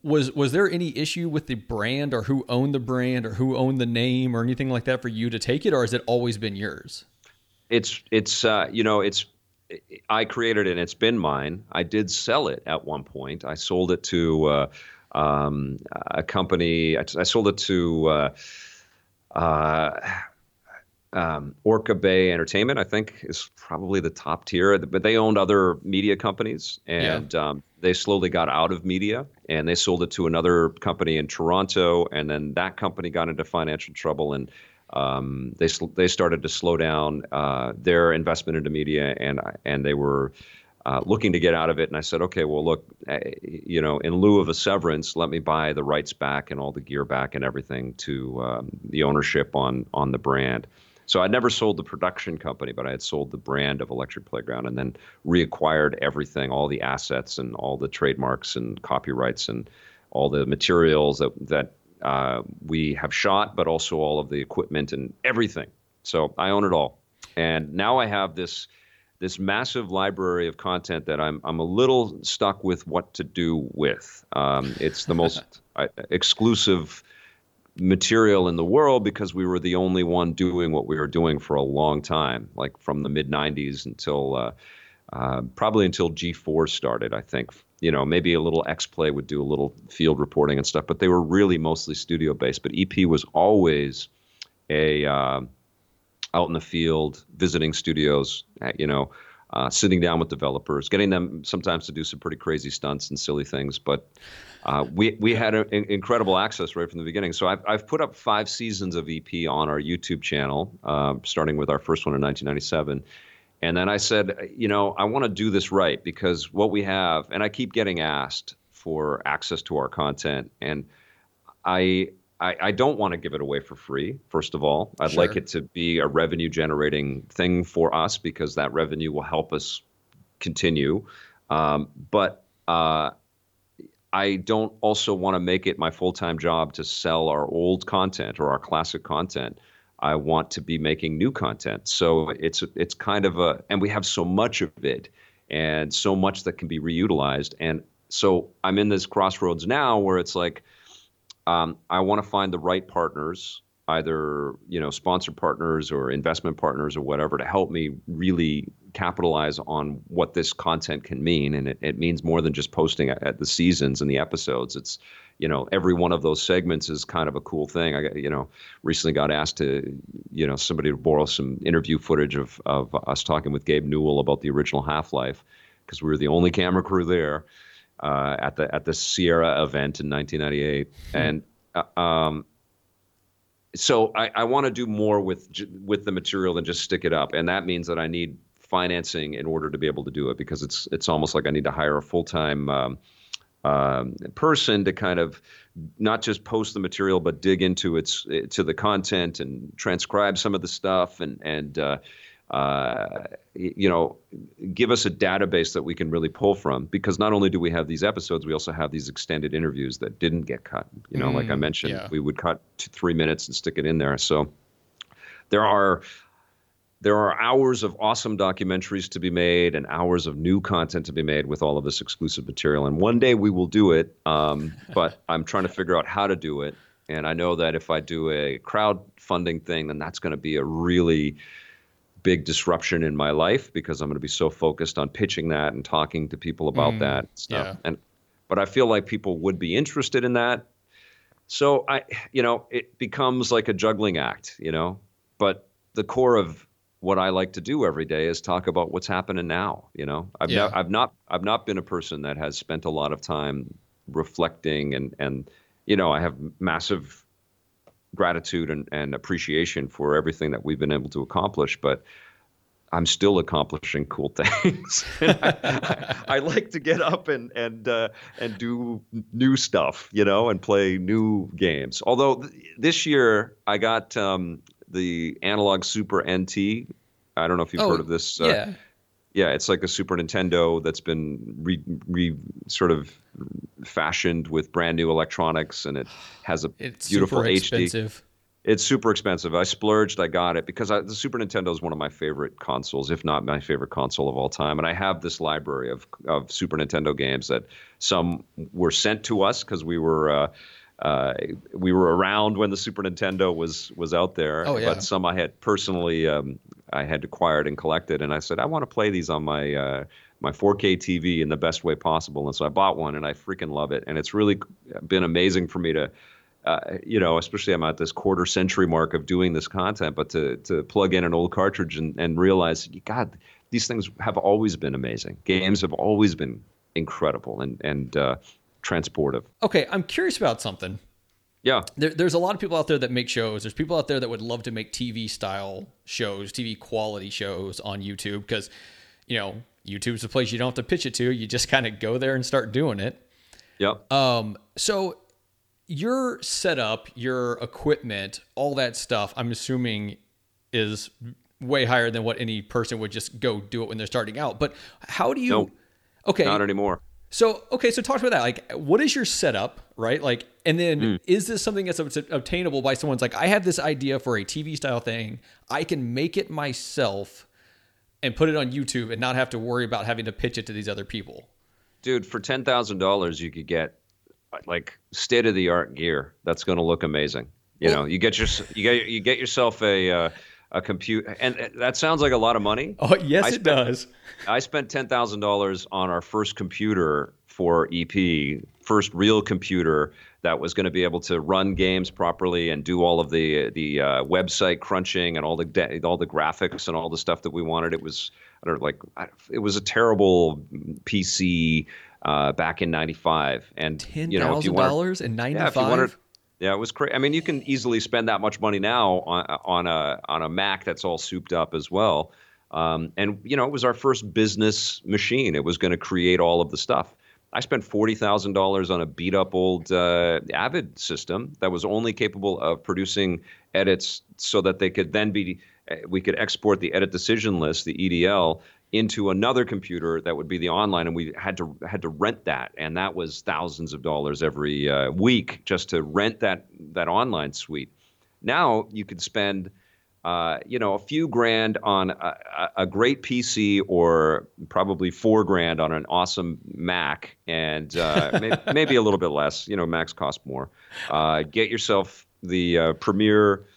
Was was there any issue with the brand or who owned the brand or who owned the name or anything like that for you to take it, or has it always been yours? It's it's uh, you know it's I created it and it's been mine. I did sell it at one point. I sold it to uh, um, a company. I, I sold it to uh, uh, um, Orca Bay Entertainment. I think is probably the top tier, but they owned other media companies and um, they slowly got out of media and they sold it to another company in Toronto. And then that company got into financial trouble and um, they sl- they started to slow down uh, their investment into media, and and they were uh, looking to get out of it. And I said, okay, well, look, you know, in lieu of a severance, let me buy the rights back and all the gear back and everything to um, the ownership on on the brand. So I never sold the production company, but I had sold the brand of Electric Playground, and then reacquired everything, all the assets and all the trademarks and copyrights and all the materials that that uh, we have shot, but also all of the equipment and everything. So I own it all, and now I have this this massive library of content that I'm I'm a little stuck with what to do with. Um, it's the most exclusive material in the world because we were the only one doing what we were doing for a long time, like from the mid '90s until uh, uh, probably until G4 started. I think you know maybe a little X Play would do a little field reporting and stuff, but they were really mostly studio based. But EP was always a uh, out in the field, visiting studios, uh, you know, uh, sitting down with developers, getting them sometimes to do some pretty crazy stunts and silly things. But uh, we we had a, in- incredible access right from the beginning. So I've I've put up five seasons of EP on our YouTube channel, uh, starting with our first one in 1997. And then I said, you know, I want to do this right because what we have, and I keep getting asked for access to our content, and I I, I don't want to give it away for free. First of all, I'd Sure. like it to be a revenue generating thing for us because that revenue will help us continue. Um, but uh, I don't also want to make it my full time job to sell our old content or our classic content. I want to be making new content. So it's it's kind of a and we have so much of it and so much that can be reutilized. And so I'm in this crossroads now where it's like um, I want to find the right partners, either you know sponsor partners or investment partners or whatever, to help me really capitalize on what this content can mean. And it, it means more than just posting at, at the seasons and the episodes. It's you know every one of those segments is kind of a cool thing. I got you know recently got asked to you know somebody to borrow some interview footage of of us talking with Gabe Newell about the original Half Life because we were the only camera crew there uh, at the at the Sierra event in 1998, and uh, um, so I, I want to do more with with the material than just stick it up, and that means that I need financing in order to be able to do it because it's it's almost like I need to hire a full time. Um, um, person to kind of not just post the material but dig into its to the content and transcribe some of the stuff and and uh, uh, you know give us a database that we can really pull from because not only do we have these episodes we also have these extended interviews that didn't get cut you know like I Mm, mentioned yeah. we would cut to three minutes and stick it in there so there are there are hours of awesome documentaries to be made and hours of new content to be made with all of this exclusive material. And one day we will do it. Um, but I'm trying to figure out how to do it. And I know that if I do a crowdfunding thing, then that's going to be a really big disruption in my life because I'm going to be so focused on pitching that and talking to people about Mm, that stuff. yeah. And but I feel like people would be interested in that. So I, you know, it becomes like a juggling act, you know. But the core of what I like to do every day is talk about what's happening now. You know, I've Yeah. nev- I've not I've not been a person that has spent a lot of time reflecting and and you know I have massive gratitude and, and appreciation for everything that we've been able to accomplish, but I'm still accomplishing cool things. I, I, I like to get up and and uh, and do new stuff, you know, and play new games. Although th- this year I got um, the Analog Super NT. I don't know if you've Oh, heard of this. uh, yeah. yeah, it's like a Super Nintendo that's been re, re sort of fashioned with brand new electronics, and it has a beautiful HD. It's beautiful super HD. expensive. It's super expensive. I splurged. I got it because I, the Super Nintendo is one of my favorite consoles, if not my favorite console of all time. And I have this library of of Super Nintendo games that some were sent to us because we were. Uh, uh, we were around when the Super Nintendo was was out there, Oh, yeah. but some I had personally um, I had acquired and collected, and I said I want to play these on my uh, my 4K TV in the best way possible, and so I bought one, and I freaking love it, and it's really been amazing for me to uh, you know, especially I'm at this quarter century mark of doing this content, but to to plug in an old cartridge and, and realize, God, these things have always been amazing. Games have always been incredible and and uh, transportive. Okay, I'm curious about something. Yeah, There, there's a lot of people out there that make shows. There's people out there that would love to make TV style shows, TV quality shows on YouTube because, you know, YouTube's a place you don't have to pitch it to. You just kind of go there and start doing it. yep. Um, so your setup, your equipment, all that stuff, I'm assuming is way higher than what any person would just go do it when they're starting out. But how do you? Okay. Not anymore. So okay, so talk about that. Like, what is your setup, right? Like, and then Hmm. is this something that's obtainable by someone's like, I have this idea for a TV style thing. I can make it myself and put it on YouTube and not have to worry about having to pitch it to these other people. dude for ten thousand dollars you could get like state of the art gear that's going to look amazing you know you get your you get you get yourself a uh, a computer and that sounds like a lot of money Oh yes, I it spent- does. i spent ten thousand dollars on our first computer for ep first real computer that was going to be able to run games properly and do all of the the uh, website crunching and all the de- all the graphics and all the stuff that we wanted it was I don't know, like it was a terrible pc uh, back in 95 And ten you know, thousand dollars in ninety yeah, if you wanted, five. yeah, it was crazy. I mean, you can easily spend that much money now on on a on a Mac that's all souped up as well. Um, and you know, it was our first business machine. It was going to create all of the stuff. I spent forty thousand dollars on a beat up old uh, Avid system that was only capable of producing edits so that they could then be uh, we could export the edit decision list, the EDL, into another computer that would be the online, and we had to had to rent that, and that was thousands of dollars every uh, week just to rent that that online suite. Now you could spend. Uh, you know, a few grand on a, a, great PC or probably four grand on an awesome Mac, and uh, maybe, maybe, a little bit less. You know, Macs cost more. Uh, get yourself the uh, Premiere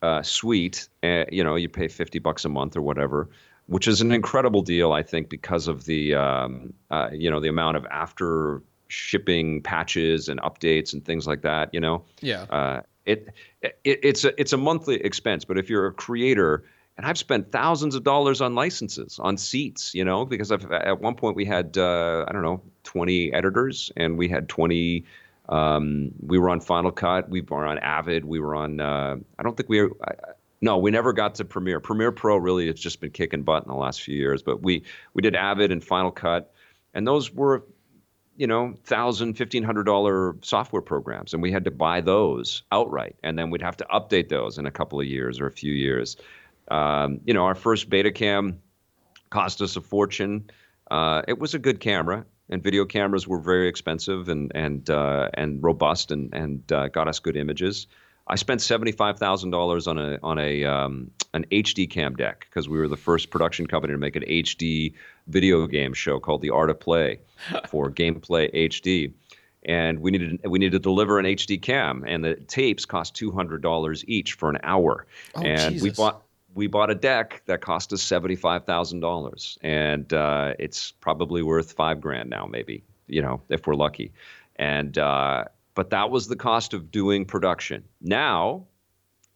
uh, suite. you know, you pay fifty bucks a month or whatever, which is an incredible deal, I think, because of the um, uh, you know the amount of after shipping patches and updates and things like that. You know, yeah. It, it it's a it's a monthly expense, but if you're a creator, and I've spent thousands of dollars on licenses on seats, you know, because I've, at one point we had uh, I don't know 20 editors and we had 20. Um, we were on Final Cut. We were on Avid. We were on. Uh, I don't think we. I, no, we never got to Premiere. Premiere Pro really has just been kicking butt in the last few years. But we we did Avid and Final Cut, and those were, you know, thousand, fifteen hundred dollar software programs, and we had to buy those outright, and then we'd have to update those in a couple of years or a few years. Um, you know, our first Betacam cost us a fortune. Uh, it was a good camera, and video cameras were very expensive and and uh, and robust and and uh, got us good images. I spent seventy five thousand dollars on a on a um, an HD cam deck because we were the first production company to make an HD video game show called The Art of Play for Gameplay HD, and we needed we needed to deliver an HD cam, and the tapes cost two hundred dollars each for an hour, oh, and Jesus. we bought we bought a deck that cost us seventy five thousand dollars, and uh, it's probably worth five grand now, maybe you know if we're lucky, and uh, but that was the cost of doing production. Now,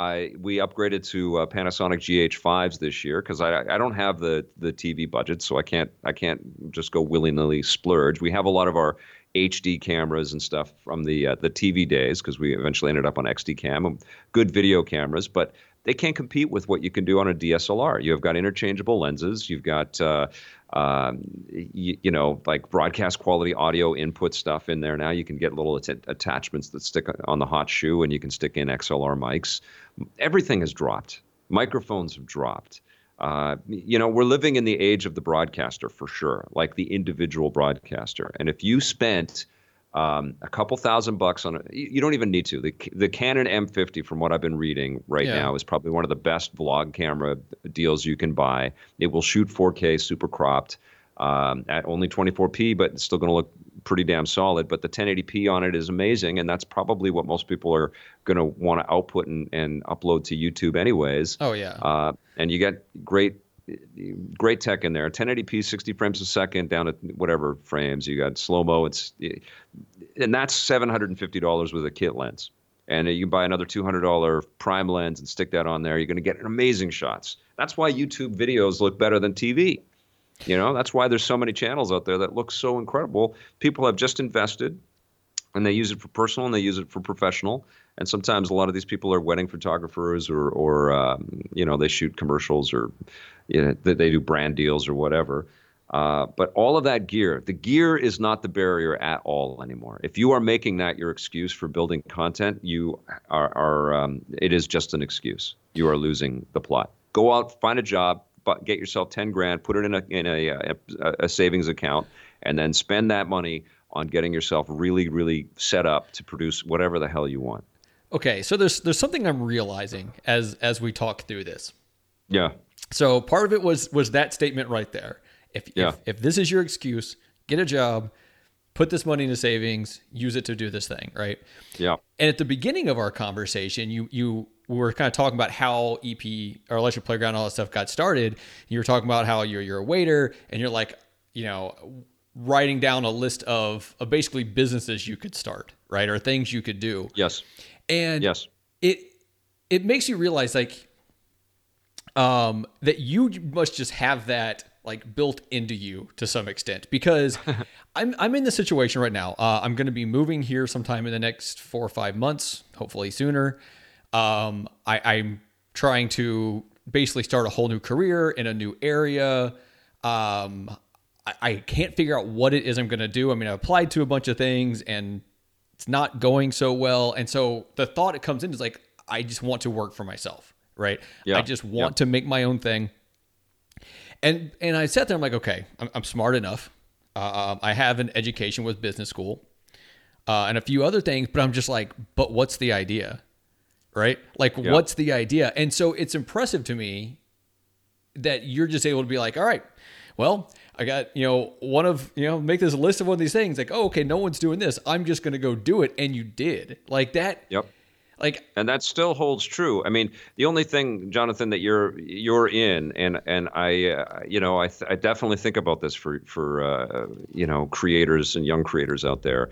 I we upgraded to uh, Panasonic GH5s this year because I I don't have the the TV budget, so I can't I can't just go willy nilly splurge. We have a lot of our HD cameras and stuff from the uh, the TV days because we eventually ended up on XD cam, good video cameras, but they can't compete with what you can do on a DSLR. You've got interchangeable lenses. You've got, uh, um, you, you, know, like broadcast quality audio input stuff in there. Now you can get little att- attachments that stick on the hot shoe, and you can stick in XLR mics. Everything has dropped. Microphones have dropped. Uh, you know, we're living in the age of the broadcaster for sure, like the individual broadcaster. And if you spent um, a couple thousand bucks on it. You don't even need to. The, the Canon M50, from what I've been reading right yeah. now, is probably one of the best vlog camera deals you can buy. It will shoot 4K super cropped um, at only 24p, but it's still going to look pretty damn solid. But the 1080p on it is amazing, and that's probably what most people are going to want to output and, and upload to YouTube anyways. Oh yeah. Uh, and you get great great tech in there. 1080p 60 frames a second down to whatever frames you got slow mo it's and that's $750 with a kit lens. And you can buy another $200 prime lens and stick that on there you're going to get amazing shots. That's why youtube videos look better than tv you know that's why there's so many channels out there that look so incredible. People have just invested and they use it for personal and they use it for professional and sometimes a lot of these people are wedding photographers or or um, you know they shoot commercials or you know, they, do brand deals or whatever. Uh, but all of that gear the gear is not the barrier at all anymore. If you are making that your excuse for building content you are, are um, it is just an excuse. You are losing the plot. Go out find a job get yourself 10 grand put it in a in a, a, a savings account and then spend that money on getting yourself really, really set up to produce whatever the hell you want. Okay, so there's there's something I'm realizing as as we talk through this. Yeah. So part of it was was that statement right there. If yeah. if, if this is your excuse, get a job, put this money into savings, use it to do this thing, right? Yeah. And at the beginning of our conversation, you you were kind of talking about how EP or Electric Playground all that stuff got started. You were talking about how you're you're a waiter and you're like, you know, writing down a list of, of basically businesses you could start, right? Or things you could do. Yes. And yes. it it makes you realize like um that you must just have that like built into you to some extent because I'm I'm in the situation right now. Uh, I'm going to be moving here sometime in the next four or five months, hopefully sooner. Um, I, I'm trying to basically start a whole new career in a new area. Um, I, I can't figure out what it is I'm going to do. I mean, I applied to a bunch of things and it's not going so well. And so the thought it comes in is like, I just want to work for myself, right? Yeah. I just want Yeah. to make my own thing. And and I sat there. I'm like, okay, I'm, I'm smart enough. Uh, I have an education with business school, uh, and a few other things. But I'm just like, but what's the idea, right? Like, Yeah. what's the idea? And so it's impressive to me that you're just able to be like, all right, well, I got you know one of you know make this list of one of these things. Like, oh, okay, no one's doing this. I'm just gonna go do it, and you did like that. Yep. Like, and that still holds true. I mean, the only thing, Jonathan, that you're you're in, and and I, uh, you know, I, th- I definitely think about this for for uh, you know creators and young creators out there.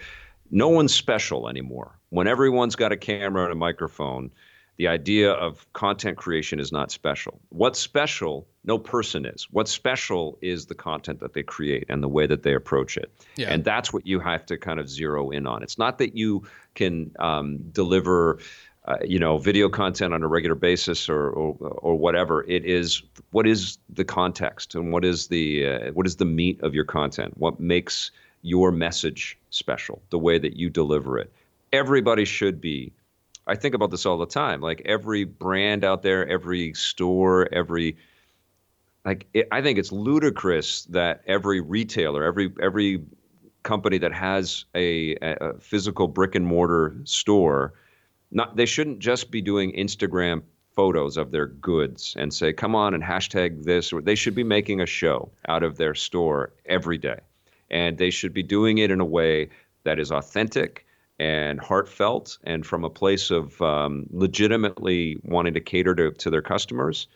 No one's special anymore. When everyone's got a camera and a microphone, the idea of content creation is not special. What's special? No person is. What's special is the content that they create and the way that they approach it. Yeah. And that's what you have to kind of zero in on. It's not that you can um, deliver, uh, you know, video content on a regular basis or, or or whatever. It is what is the context and what is the uh, what is the meat of your content. What makes your message special? The way that you deliver it. Everybody should be. I think about this all the time. Like every brand out there, every store, every like it, I think it's ludicrous that every retailer, every every company that has a, a physical brick and mortar store, not they shouldn't just be doing Instagram photos of their goods and say, "Come on and hashtag this." Or they should be making a show out of their store every day, and they should be doing it in a way that is authentic and heartfelt and from a place of um, legitimately wanting to cater to, to their customers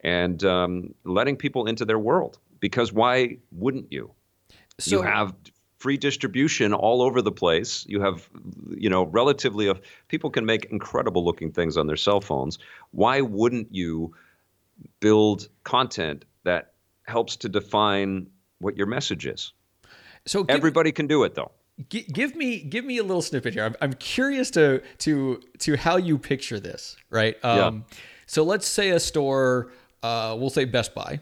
and um, letting people into their world. Because why wouldn't you? so you have free distribution all over the place. You have, you know, relatively, of people can make incredible looking things on their cell phones. Why wouldn't you build content that helps to define what your message is? so give, Everybody can do it, though. Gi- give me give me a little snippet here. I'm, I'm curious to to to how you picture this, right? Um, So let's say a store, uh, we'll say Best Buy,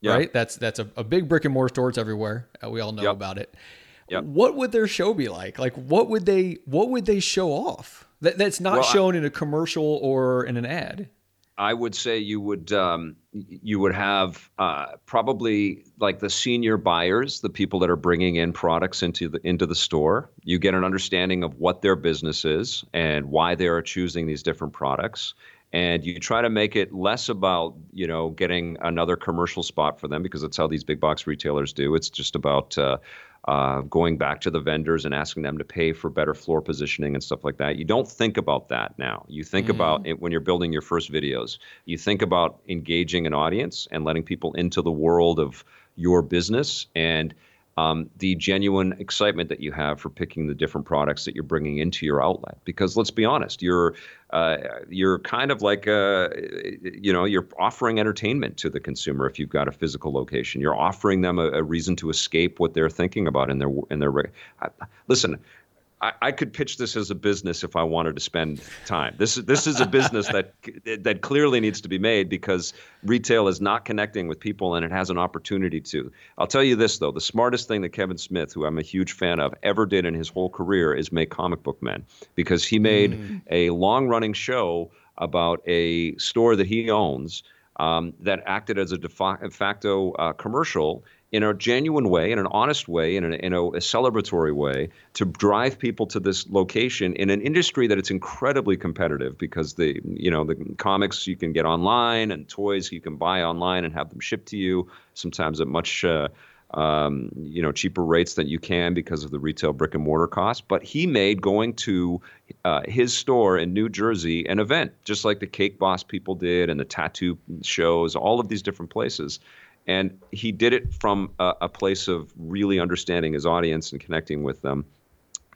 Yeah. right? That's that's a, a big brick and mortar store. It's everywhere. Uh, we all know Yep. about it. Yep. What would their show be like? Like, what would they what would they show off that, that's not Well, I- shown in a commercial or in an ad? I would say you would um, you would have uh, probably like the senior buyers, the people that are bringing in products into the into the store. You get an understanding of what their business is and why they are choosing these different products, and you try to make it less about you know getting another commercial spot for them because that's how these big box retailers do. It's just about uh, uh, going back to the vendors and asking them to pay for better floor positioning and stuff like that. You don't think about that now. You think about it when you're building your first videos. You think about engaging an audience and letting people into the world of your business and um, the genuine excitement that you have for picking the different products that you're bringing into your outlet. Because let's be honest, you're uh, you're kind of like uh, you know you're offering entertainment to the consumer if you've got a physical location. You're offering them a, a reason to escape what they're thinking about in their in their. I, listen. I, I could pitch this as a business if I wanted to spend time. This is this is a business that that clearly needs to be made because retail is not connecting with people and it has an opportunity to. I'll tell you this though, the smartest thing that Kevin Smith, who I'm a huge fan of, ever did in his whole career is make comic book men because he made a long-running show about a store that he owns um, that acted as a de de facto uh, commercial in a genuine way, in an honest way, in, a, in a, a celebratory way, to drive people to this location in an industry that it's incredibly competitive because the you know the comics you can get online and toys you can buy online and have them shipped to you sometimes at much. Uh, um, you know, cheaper rates than you can because of the retail brick and mortar costs. But he made going to uh, his store in New Jersey an event, just like the Cake Boss people did and the tattoo shows, all of these different places. And he did it from a, a place of really understanding his audience and connecting with them.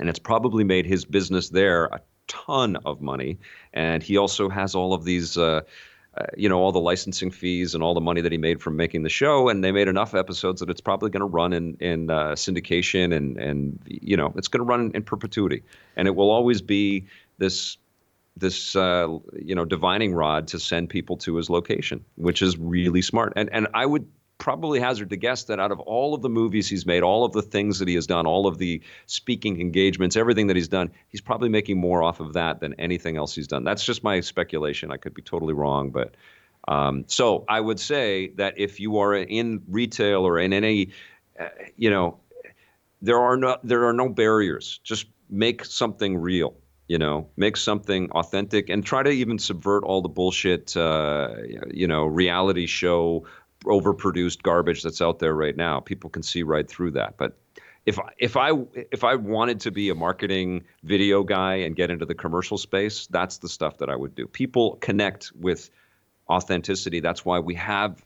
And it's probably made his business there a ton of money. And he also has all of these. Uh, uh, you know all the licensing fees and all the money that he made from making the show, and they made enough episodes that it's probably going to run in in uh, syndication and and you know it's going to run in perpetuity, and it will always be this this uh, you know divining rod to send people to his location, which is really smart. And and I would probably hazard to guess that out of all of the movies he's made, all of the things that he has done, all of the speaking engagements, everything that he's done, he's probably making more off of that than anything else he's done. That's just my speculation. I could be totally wrong, but um, so I would say that if you are in retail or in any, uh, you know, there are no there are no barriers. Just make something real you know make something authentic and try to even subvert all the bullshit uh, you know reality show overproduced garbage that's out there right now people can see right through that but if if I if I wanted to be a marketing video guy and get into the commercial space, that's the stuff that I would do. People connect with authenticity. That's why we have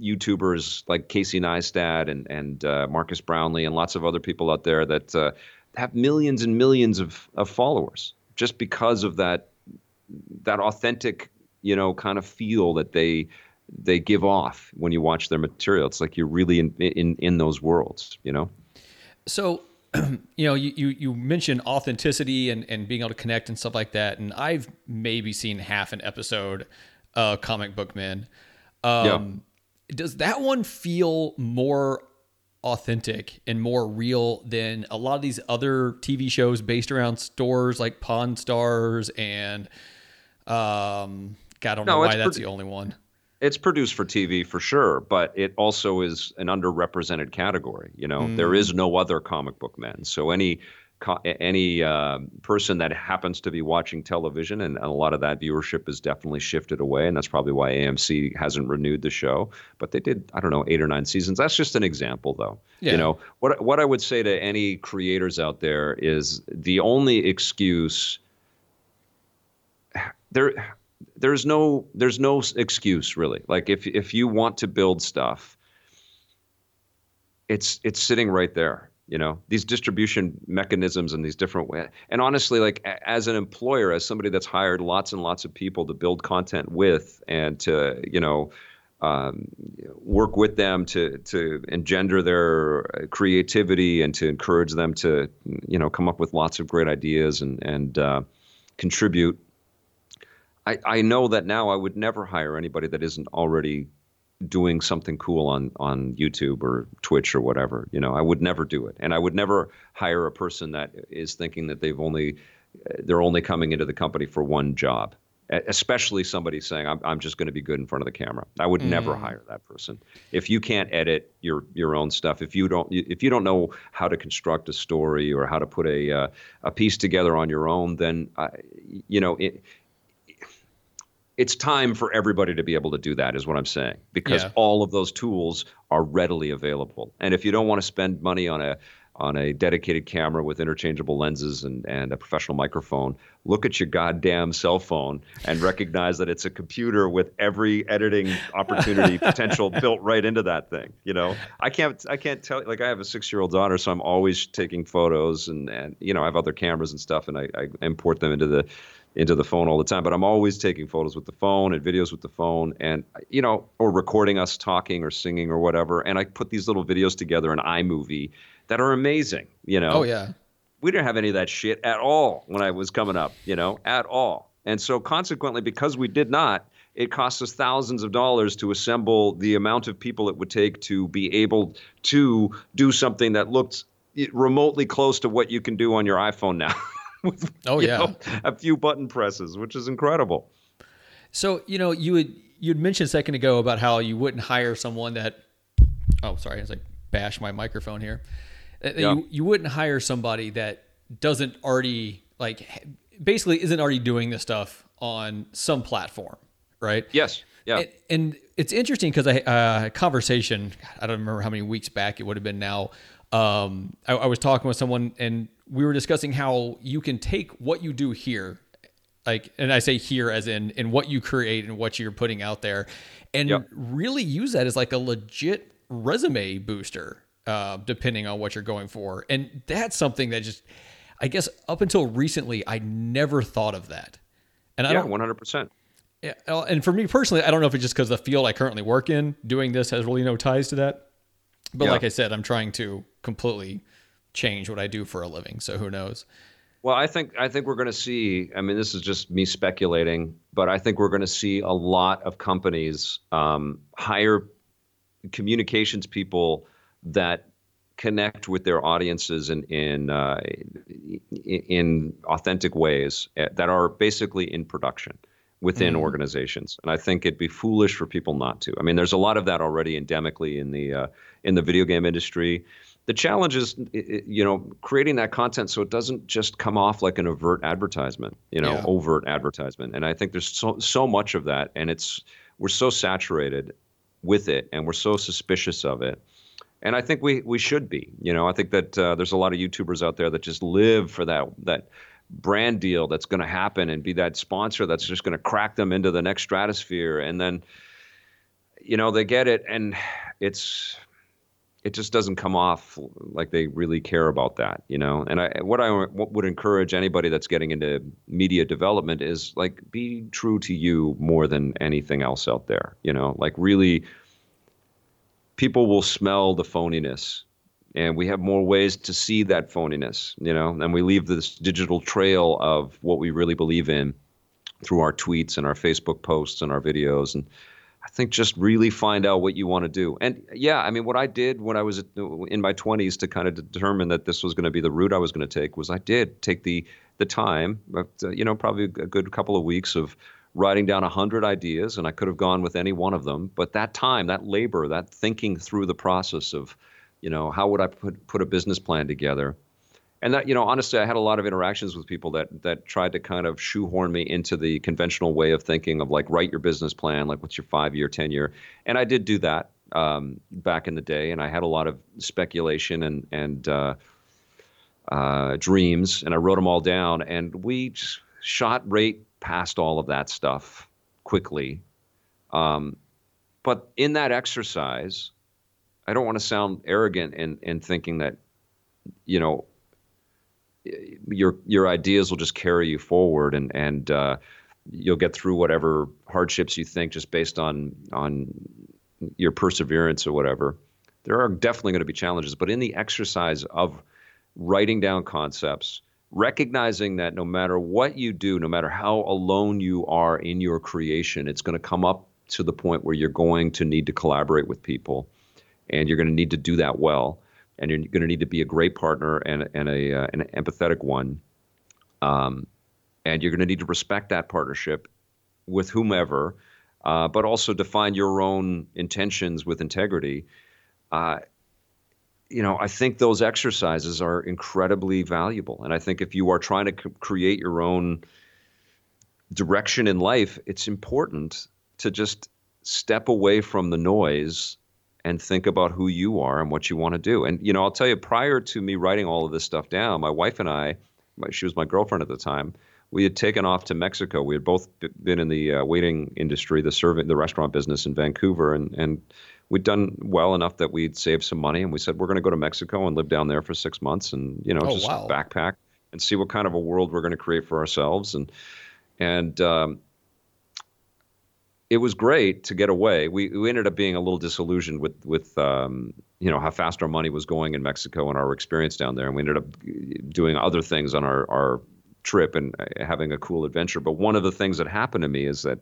YouTubers like Casey Neistat and and uh, Marques Brownlee and lots of other people out there that uh, have millions and millions of, of followers just because of that that authentic you know kind of feel that they they give off when you watch their material it's like you're really in in, in those worlds you know so you know you, you you mentioned authenticity and and being able to connect and stuff like that and i've maybe seen half an episode of comic book men um, yeah. does that one feel more authentic and more real than a lot of these other TV shows based around stores like Pawn Stars and um God, I don't no, know why that's the only one. It's produced for TV for sure, but it also is an underrepresented category. You know, mm. there is no other comic book men. So any any uh, person that happens to be watching television, and, and, a lot of that viewership has definitely shifted away, and that's probably why AMC hasn't renewed the show. But they did, I don't know, eight or nine seasons. That's just an example, though. Yeah. You know what? What I would say to any creators out there is the only excuse there. There's no there's no excuse really. Like if if you want to build stuff, it's it's sitting right there you know these distribution mechanisms and these different ways and honestly like as an employer as somebody that's hired lots and lots of people to build content with and to you know um, work with them to to engender their creativity and to encourage them to you know come up with lots of great ideas and and uh, contribute I, I know that now I would never hire anybody that isn't already doing something cool on on YouTube or Twitch or whatever. You know, I would never do it, and I would never hire a person that is thinking that they've only they're only coming into the company for one job. Especially somebody saying, "I'm I'm just going to be good in front of the camera." I would mm. never hire that person. If you can't edit your your own stuff, if you don't if you don't know how to construct a story or how to put a uh, a piece together on your own, then uh, you know it, it's time for everybody to be able to do that is what i'm saying because yeah. all of those tools are readily available and if you don't want to spend money on a on a dedicated camera with interchangeable lenses and, and a professional microphone look at your goddamn cell phone and recognize that it's a computer with every editing opportunity potential built right into that thing you know i can't i can't tell like i have a six year old daughter so i'm always taking photos and and you know i have other cameras and stuff and i, I import them into the into the phone all the time, but I'm always taking photos with the phone and videos with the phone and, you know, or recording us talking or singing or whatever. And I put these little videos together in iMovie that are amazing, you know? Oh, yeah. We didn't have any of that shit at all when I was coming up, you know, at all. And so consequently, because we did not, it cost us thousands of dollars to assemble the amount of people it would take to be able to do something that looked remotely close to what you can do on your iPhone now. with oh yeah know, a few button presses, which is incredible. So you know you would you had mentioned a second ago about how you wouldn't hire someone that oh sorry I was like bash my microphone here. Yeah. You you wouldn't hire somebody that doesn't already like basically isn't already doing this stuff on some platform, right? Yes. Yeah. And, and it's interesting because I uh, a conversation I don't remember how many weeks back it would have been now. Um, I, I was talking with someone and we were discussing how you can take what you do here like and i say here as in in what you create and what you're putting out there and yep. really use that as like a legit resume booster uh, depending on what you're going for. And that's something that just i guess up until recently i never thought of that. And i yeah, don't 100% yeah, and for me personally i don't know if it's just because the field i currently work in doing this has really no ties to that but yeah. like i said i'm trying to completely change what I do for a living. So who knows? Well, I think I think we're going to see. I mean, this is just me speculating, but I think we're going to see a lot of companies um, hire communications people that connect with their audiences in in uh, in authentic ways eh, that are basically in production within mm-hmm. organizations. And I think it'd be foolish for people not to. I mean, there's a lot of that already endemically in the uh, in the video game industry. The challenge is, you know, creating that content so it doesn't just come off like an overt advertisement, you know, yeah. overt advertisement. And I think there's so so much of that, and it's we're so saturated with it, and we're so suspicious of it. And I think we we should be. You know, I think that uh, there's a lot of YouTubers out there that just live for that that brand deal that's going to happen and be that sponsor that's just going to crack them into the next stratosphere. And then you know they get it and it's it just doesn't come off like they really care about that you know? And i what i what would encourage anybody that's getting into media development is like be true to you more than anything else out there you know? Like really people will smell the phoniness and we have more ways to see that phoniness, you know, and we leave this digital trail of what we really believe in through our tweets and our Facebook posts and our videos. And I think just really find out what you want to do. And yeah, I mean, what I did when I was in my 20s to kind of determine that this was going to be the route I was going to take was I did take the the time, uh, you know, probably a good couple of weeks of writing down a hundred ideas, and I could have gone with any one of them. But that time, that labor, that thinking through the process of you know, how would I put put a business plan together? And that, you know, honestly, I had a lot of interactions with people that that tried to kind of shoehorn me into the conventional way of thinking of like write your business plan, like what's your five year, ten year, and I did do that um, back in the day, and I had a lot of speculation and and uh, uh, dreams, and I wrote them all down, and we shot right past all of that stuff quickly. Um, but in that exercise, I don't want to sound arrogant in in thinking that, you know, your your ideas will just carry you forward and and uh, you'll get through whatever hardships you think just based on on your perseverance or whatever. There are definitely going to be challenges, but in the exercise of writing down concepts, recognizing that no matter what you do, no matter how alone you are in your creation, it's going to come up to the point where you're going to need to collaborate with people and you're going to need to do that well, and you're going to need to be a great partner and and a uh, an empathetic one, um, and you're going to need to respect that partnership with whomever, uh, but also define your own intentions with integrity. Uh, you know, I think those exercises are incredibly valuable, and I think if you are trying to c- create your own direction in life, it's important to just step away from the noise and think about who you are and what you want to do. And you know, I'll tell you, prior to me writing all of this stuff down, my wife and I, she was my girlfriend at the time, we had taken off to Mexico. We had both been in the uh, waiting industry, the serving, the restaurant business in Vancouver, and and we'd done well enough that we'd saved some money, and we said we're going to go to Mexico and live down there for six months, and you know, oh, just wow. backpack and see what kind of a world we're going to create for ourselves, and and um, it was great to get away. We, we ended up being a little disillusioned with with um, you know how fast our money was going in Mexico and our experience down there, and we ended up doing other things on our our trip and uh, having a cool adventure. But one of the things that happened to me is that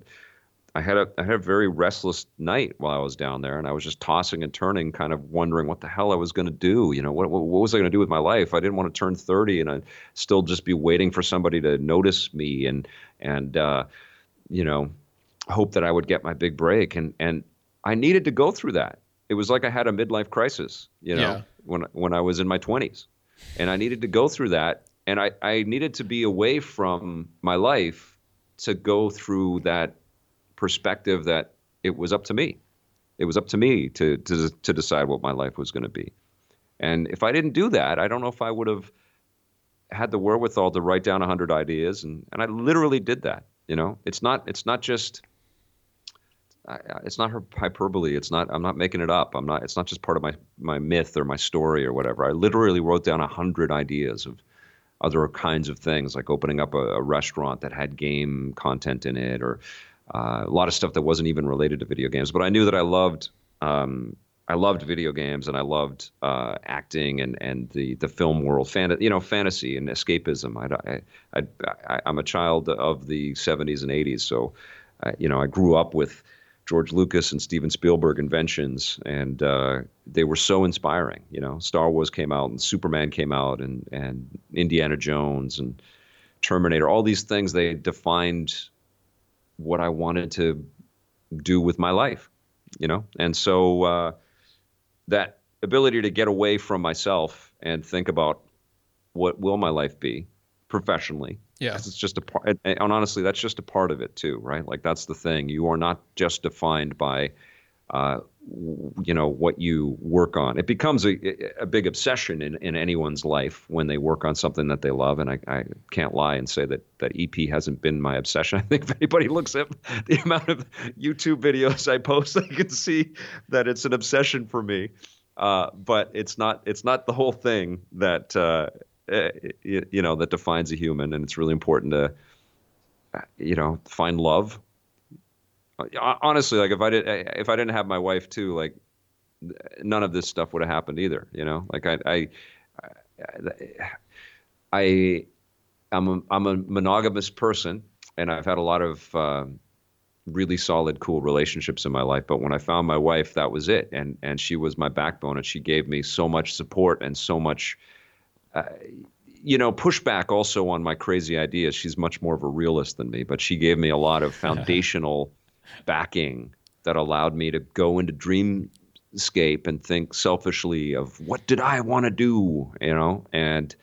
I had a I had a very restless night while I was down there, and I was just tossing and turning, kind of wondering what the hell I was going to do. You know, what what was I going to do with my life? I didn't want to turn thirty and I'd still just be waiting for somebody to notice me and and uh, you know hope that I would get my big break, and and I needed to go through that. It was like I had a midlife crisis, you know, yeah. when when I was in my twenties, and I needed to go through that, and I I needed to be away from my life to go through that perspective that it was up to me. It was up to me to to to decide what my life was going to be. And if I didn't do that, I don't know if I would have had the wherewithal to write down 100 ideas and and I literally did that, you know. It's not it's not just It's not hyperbole. It's not. I'm not making it up. I'm not. It's not just part of my my myth or my story or whatever. I literally wrote down a hundred ideas of other kinds of things, like opening up a, a restaurant that had game content in it, or uh, a lot of stuff that wasn't even related to video games. But I knew that I loved. Um, I loved video games and I loved uh, acting and, and the, the film world, fan, you know, fantasy and escapism. I, I, I, I'm a child of the 70s and 80s, so uh, you know I grew up with George Lucas and Steven Spielberg inventions, and uh, they were so inspiring. You know, Star Wars came out, and Superman came out, and and Indiana Jones and Terminator. All these things they defined what I wanted to do with my life. You know, and so uh, that ability to get away from myself and think about what will my life be professionally yeah. It's just a part and honestly that's just a part of it too right? Like that's the thing. You are not just defined by uh, you know what you work on. It becomes a, a big obsession in, in anyone's life when they work on something that they love and I, I can't lie and say that that ep hasn't been my obsession. I think if anybody looks at the amount of youtube videos i post they can see that it's an obsession for me. Uh, but it's not it's not the whole thing that uh, uh, you, know that defines a human, and it's really important to you know find love. Honestly, like if I did if I didn't have my wife too, like none of this stuff would have happened either. You know, like I I I I'm a, I'm a monogamous person, and I've had a lot of uh, really solid, cool relationships in my life. But when I found my wife, that was it, and and she was my backbone, and she gave me so much support and so much uh, you know, pushback also on my crazy ideas. She's much more of a realist than me, but she gave me a lot of foundational backing that allowed me to go into dreamscape and think selfishly of what did I want to do, you know, and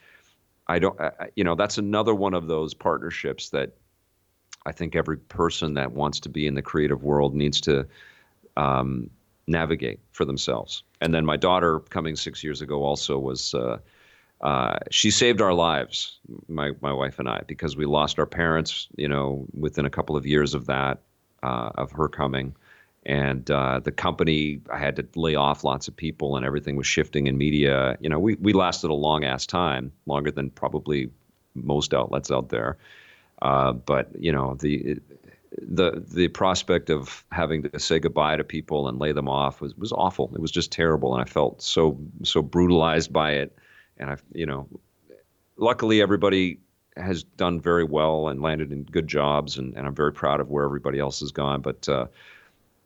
I don't, you know, that's another one of those partnerships that I think every person that wants to be in the creative world needs to um, navigate for themselves. And then my daughter, coming six years ago, also was. Uh, uh, she saved our lives, my my wife and I, because we lost our parents. You know, within a couple of years of that, uh, of her coming, and uh, the company I had to lay off lots of people, and everything was shifting in media. You know, we we lasted a long ass time, longer than probably most outlets out there. Uh, but you know, the the the prospect of having to say goodbye to people and lay them off was was awful. It was just terrible, and I felt so so brutalized by it and I, you know, luckily everybody has done very well and landed in good jobs, and, and I'm very proud of where everybody else has gone. But uh,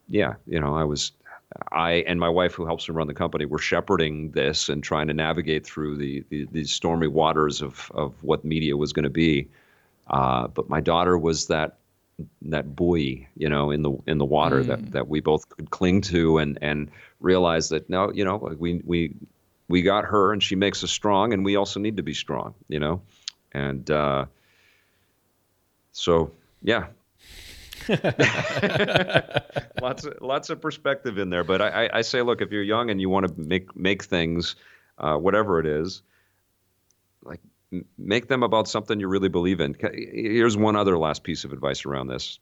yeah, you know, I was, I and my wife, who helps me run the company, we're shepherding this and trying to navigate through the the, the stormy waters of of what media was going to be. Uh, but my daughter was that that buoy, you know, in the in the water mm. that that we both could cling to and and realize that no, you know, we we we got her and she makes us strong and we also need to be strong you know? And uh, so yeah. Lots of lots of perspective in there but I, I say look if you're young and you want to make make things uh, whatever it is like make them about something you really believe in. Here's one other last piece of advice around this.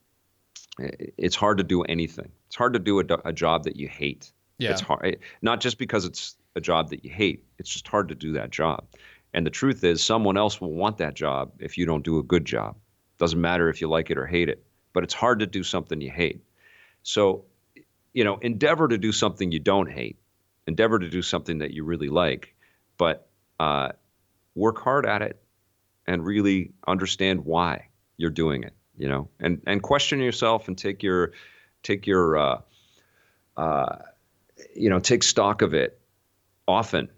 It's hard to do anything. It's hard to do a, a job that you hate. Yeah. it's hard not just because it's a job that you hate. It's just hard to do that job. And the truth is, someone else will want that job if you don't do a good job. Doesn't matter if you like it or hate it, but it's hard to do something you hate. So, you know, endeavor to do something you don't hate. Endeavor to do something that you really like, but uh, work hard at it and really understand why you're doing it. You know, and and question yourself and take your take your uh, uh, you know take stock of it often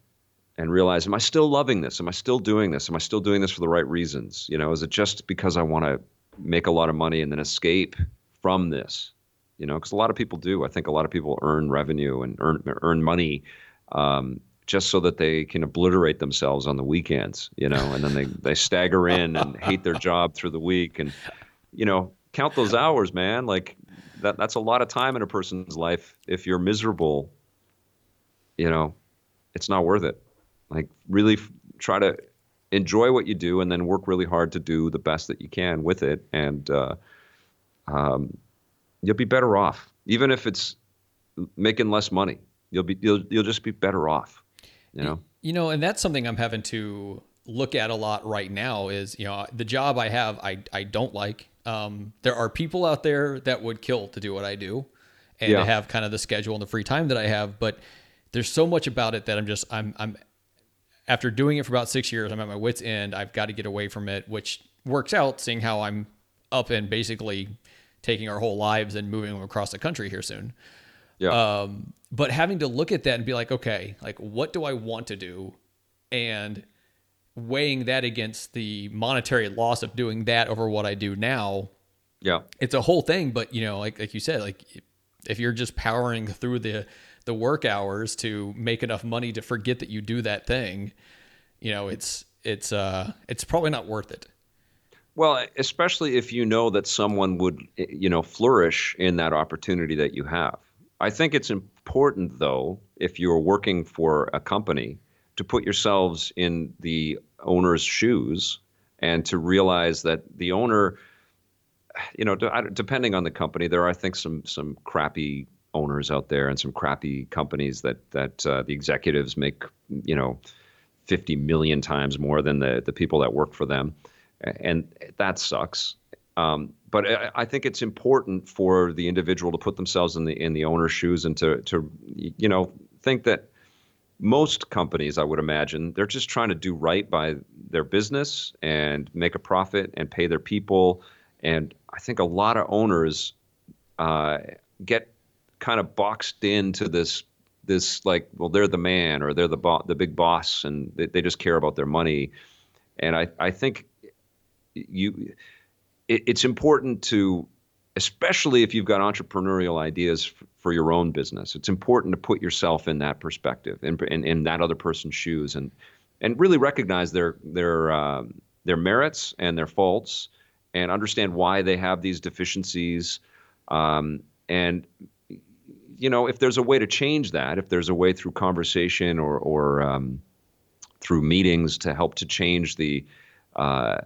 and realize am i still loving this? Am i still doing this? Am i still doing this for the right reasons? You know is it just because i want to make a lot of money and then escape from this? You know because a lot of people do. I think a lot of people earn revenue and earn earn money um, just so that they can obliterate themselves on the weekends you know and then they they stagger in and hate their job through the week. And you know count those hours man. Like that that's a lot of time in a person's life if you're miserable you know it's not worth it. Like really f- try to enjoy what you do and then work really hard to do the best that you can with it, and uh, um, you'll be better off. Even if it's making less money, you'll be you'll you'll just be better off. You know. You know, and that's something I'm having to look at a lot right now. Is you know the job I have, I I don't like. Um, there are people out there that would kill to do what I do, and yeah. to have kind of the schedule and the free time that I have, but there's so much about it that I'm just I'm I'm after doing it for about six years, I'm at my wits end. I've got to get away from it, which works out, seeing how I'm up and basically taking our whole lives and moving them across the country here soon. Yeah. Um, but having to look at that and be like, okay, like what do I want to do, and weighing that against the monetary loss of doing that over what I do now. Yeah. It's a whole thing, but you know, like like you said, like if you're just powering through the the work hours to make enough money to forget that you do that thing, you know, it's it's uh it's probably not worth it. Well, especially if you know that someone would, you know, flourish in that opportunity that you have. I think it's important, though, if you're working for a company, to put yourselves in the owner's shoes and to realize that the owner, you know, depending on the company, there are, I think, some some crappy owners out there and some crappy companies that that uh, the executives make, you know, 50 million times more than the the people that work for them and that sucks. Um, but I, think it's important for the individual to put themselves in the in the owner's shoes and to to you know think that most companies, I would imagine, they're just trying to do right by their business and make a profit and pay their people. And I think a lot of owners uh, get kind of boxed into this this like, well, they're the man or they're the bo- the big boss, and they, they just care about their money. And I I think you it, it's important to especially if you've got entrepreneurial ideas f- for your own business it's important to put yourself in that perspective and in, in, in, that other person's shoes and and really recognize their their um, their merits and their faults and understand why they have these deficiencies um, and you know if there's a way to change that if there's a way through conversation or or um, through meetings to help to change the uh,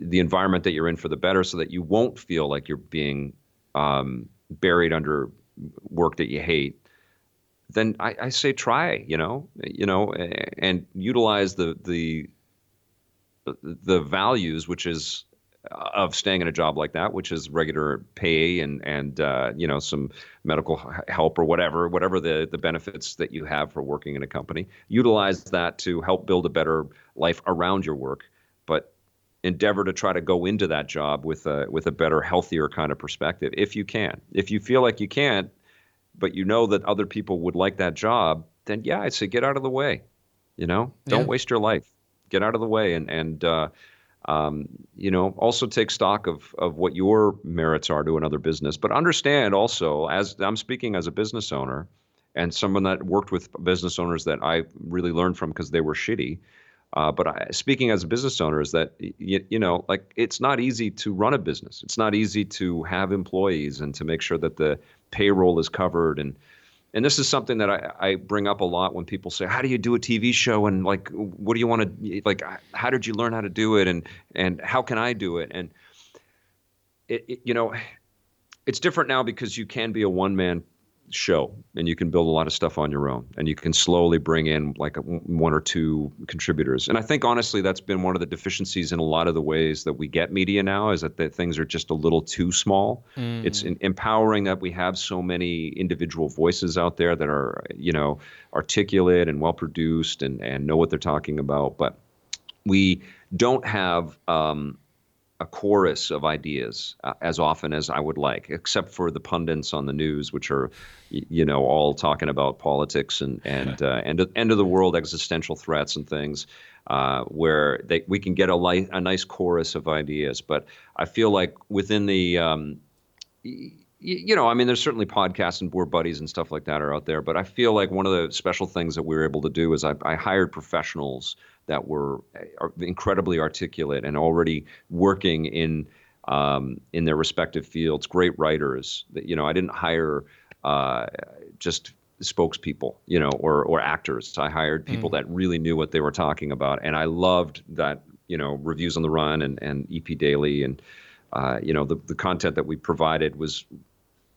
the environment that you're in for the better so that you won't feel like you're being um, buried under work that you hate then I, I, say try you know you know and utilize the the the values which is of staying in a job like that which is regular pay and and uh, you know some medical help or whatever whatever the the benefits that you have for working in a company utilize that to help build a better life around your work but endeavor to try to go into that job with a with a better, healthier kind of perspective if you can. If you feel like you can't, but you know that other people would like that job, then yeah, I'd say get out of the way. You know, don't yeah. waste your life. Get out of the way and and uh, um, you know also take stock of of what your merits are to another business, but understand also as I'm speaking as a business owner and someone that worked with business owners that I really learned from because they were shitty uh, but I, speaking as a business owner, is that you, you know, like it's not easy to run a business. It's not easy to have employees and to make sure that the payroll is covered. And and this is something that I, I bring up a lot when people say, "How do you do a TV show?" And like, what do you want to like? How did you learn how to do it? And and how can I do it? And it, it you know, it's different now because you can be a one man show and you can build a lot of stuff on your own and you can slowly bring in like a, one or two contributors. And i think honestly that's been one of the deficiencies in a lot of the ways that we get media now is that the things are just a little too small. Mm. it's in, empowering that we have so many individual voices out there that are you know articulate and well produced and, and know what they're talking about. But we don't have um, a chorus of ideas uh, as often as I would like, except for the pundits on the news, which are, you know, all talking about politics and and uh, end of, end of the world existential threats and things, uh, where they, we can get a light, a nice chorus of ideas. But I feel like within the um, you know, I mean, there's certainly podcasts and board buddies and stuff like that are out there, but I feel like one of the special things that we were able to do is I, I hired professionals that were uh, incredibly articulate and already working in um, in their respective fields. Great writers. That you know, I didn't hire uh, just spokespeople, you know, or or actors. I hired people mm. that really knew what they were talking about, and I loved that. You know, reviews on the run and and EP Daily and uh, you know the the content that we provided was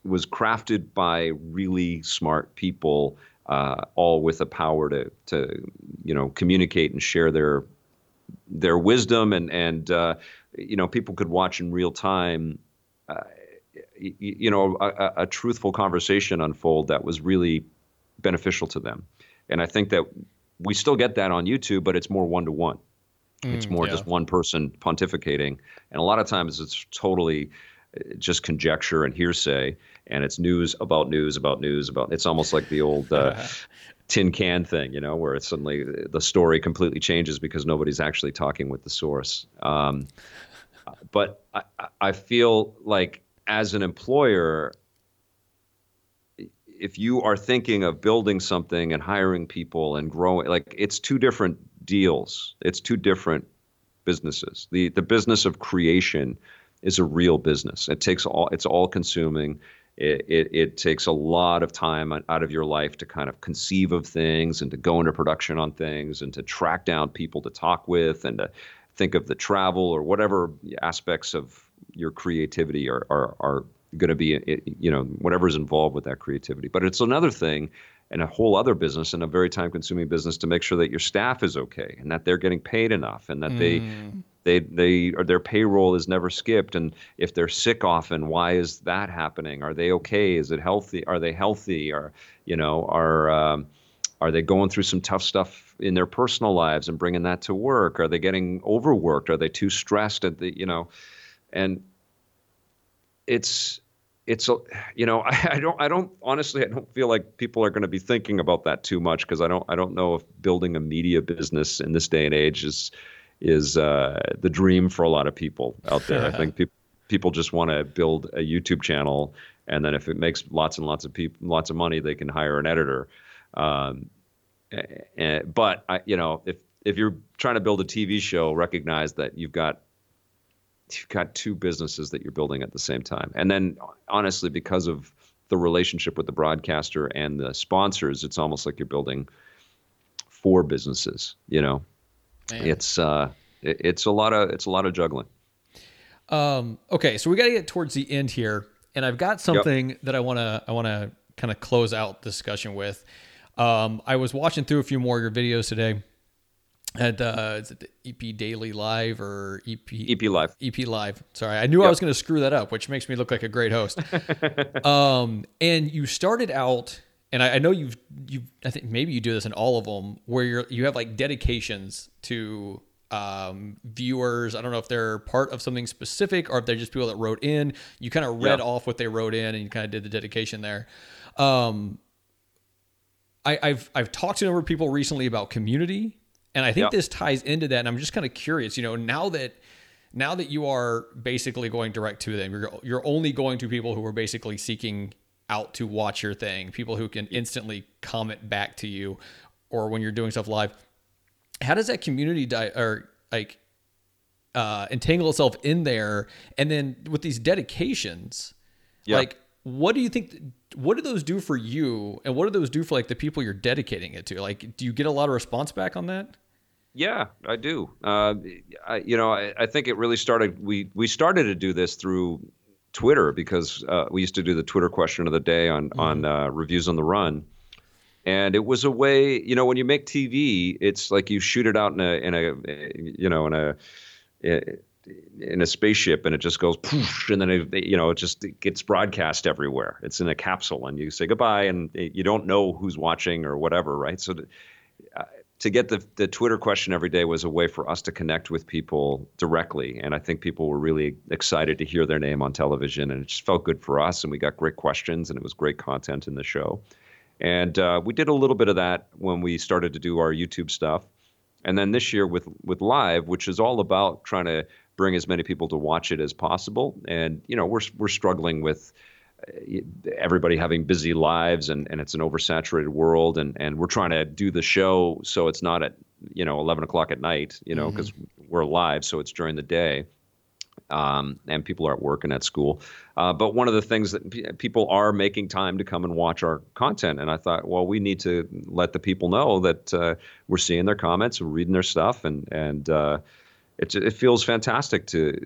was crafted by really smart people uh, all with the power to to you know communicate and share their their wisdom and and uh, you know people could watch in real time uh, you, you, know a, a, truthful conversation unfold that was really beneficial to them. And I think that we still get that on YouTube but it's more one to one it's more yeah. just one person pontificating. And a lot of times it's totally just conjecture and hearsay, and it's news about news about news about. It's almost like the old. Uh, tin can thing, you know, where it's suddenly the story completely changes because nobody's actually talking with the source. Um, but I, I feel like as an employer, if you are thinking of building something and hiring people and growing, like it's two different deals. It's two different businesses. The the business of creation is a real business. It takes all. It's all consuming. It, it, it takes a lot of time out of your life to kind of conceive of things and to go into production on things and to track down people to talk with and to think of the travel or whatever aspects of your creativity are are, are going to be you know whatever's involved with that creativity but it's another thing and a whole other business and a very time consuming business to make sure that your staff is okay and that they're getting paid enough and that mm. they they they or their payroll is never skipped and if they're sick often why is that happening? Are they okay? Is it healthy? Are they healthy? Or you know are um, are they going through some tough stuff in their personal lives and bringing that to work? Are they getting overworked? Are they too stressed at the you know? And it's it's you know I, I, don't I don't honestly I don't feel like people are going to be thinking about that too much because I don't I don't know if building a media business in this day and age is is uh, the dream for a lot of people out there. I think people people just want to build a YouTube channel and then if it makes lots and lots of people lots of money they can hire an editor. Um, and, but I, you know if if you're trying to build a TV show, recognize that you've got you've got two businesses that you're building at the same time. And then honestly, because of the relationship with the broadcaster and the sponsors, it's almost like you're building four businesses. You know, Man. it's uh, it, it's a lot of it's a lot of juggling. Um, okay, so we got to get towards the end here, and I've got something yep. that I want to I want to kind of close out discussion with. Um, I was watching through a few more of your videos today at uh, is it the EP Daily Live or EP EP Live EP Live. Sorry, I knew yep. I was going to screw that up, which makes me look like a great host. um, and you started out, and I, I, know you've you I think maybe you do this in all of them, where you're you have like dedications to um, viewers. I don't know if they're part of something specific or if they're just people that wrote in. You kind of read yep. off what they wrote in, and you kind of did the dedication there. Um, I, I've I've talked to a number of people recently about community and I think yep. this ties into that. And I'm just kind of curious, you know, now that now that you are basically going direct to them, you're you're only going to people who are basically seeking out to watch your thing, people who can instantly comment back to you, or when you're doing stuff live. How does that community die or like uh, entangle itself in there? And then with these dedications, yep. like what do you think? What do those do for you, and what do those do for like the people you're dedicating it to? Like, do you get a lot of response back on that? Yeah, I do. Uh, I, you know, I, I, think it really started. We we started to do this through Twitter because uh, we used to do the Twitter question of the day on mm-hmm. on uh, reviews on the run, and it was a way. You know, when you make TV, it's like you shoot it out in a in a you know in a in a spaceship and it just goes poof, and then it, you know it just it gets broadcast everywhere. It's in a capsule and you say goodbye and you don't know who's watching or whatever, right? So to get the, the Twitter question every day was a way for us to connect with people directly. And I think people were really excited to hear their name on television. And it just felt good for us. And we got great questions and it was great content in the show. And uh, we did a little bit of that when we started to do our YouTube stuff. And then this year with, with Live, which is all about trying to bring as many people to watch it as possible. And, you know, we're, we're struggling with everybody having busy lives and, and it's an oversaturated world and, and we're trying to do the show so it's not at you know 11 o'clock at night you know because mm-hmm. we're live so it's during the day um, and people are at work and at school uh, but one of the things that p- people are making time to come and watch our content and i thought well we need to let the people know that uh, we're seeing their comments we're reading their stuff and and uh, it, it feels fantastic to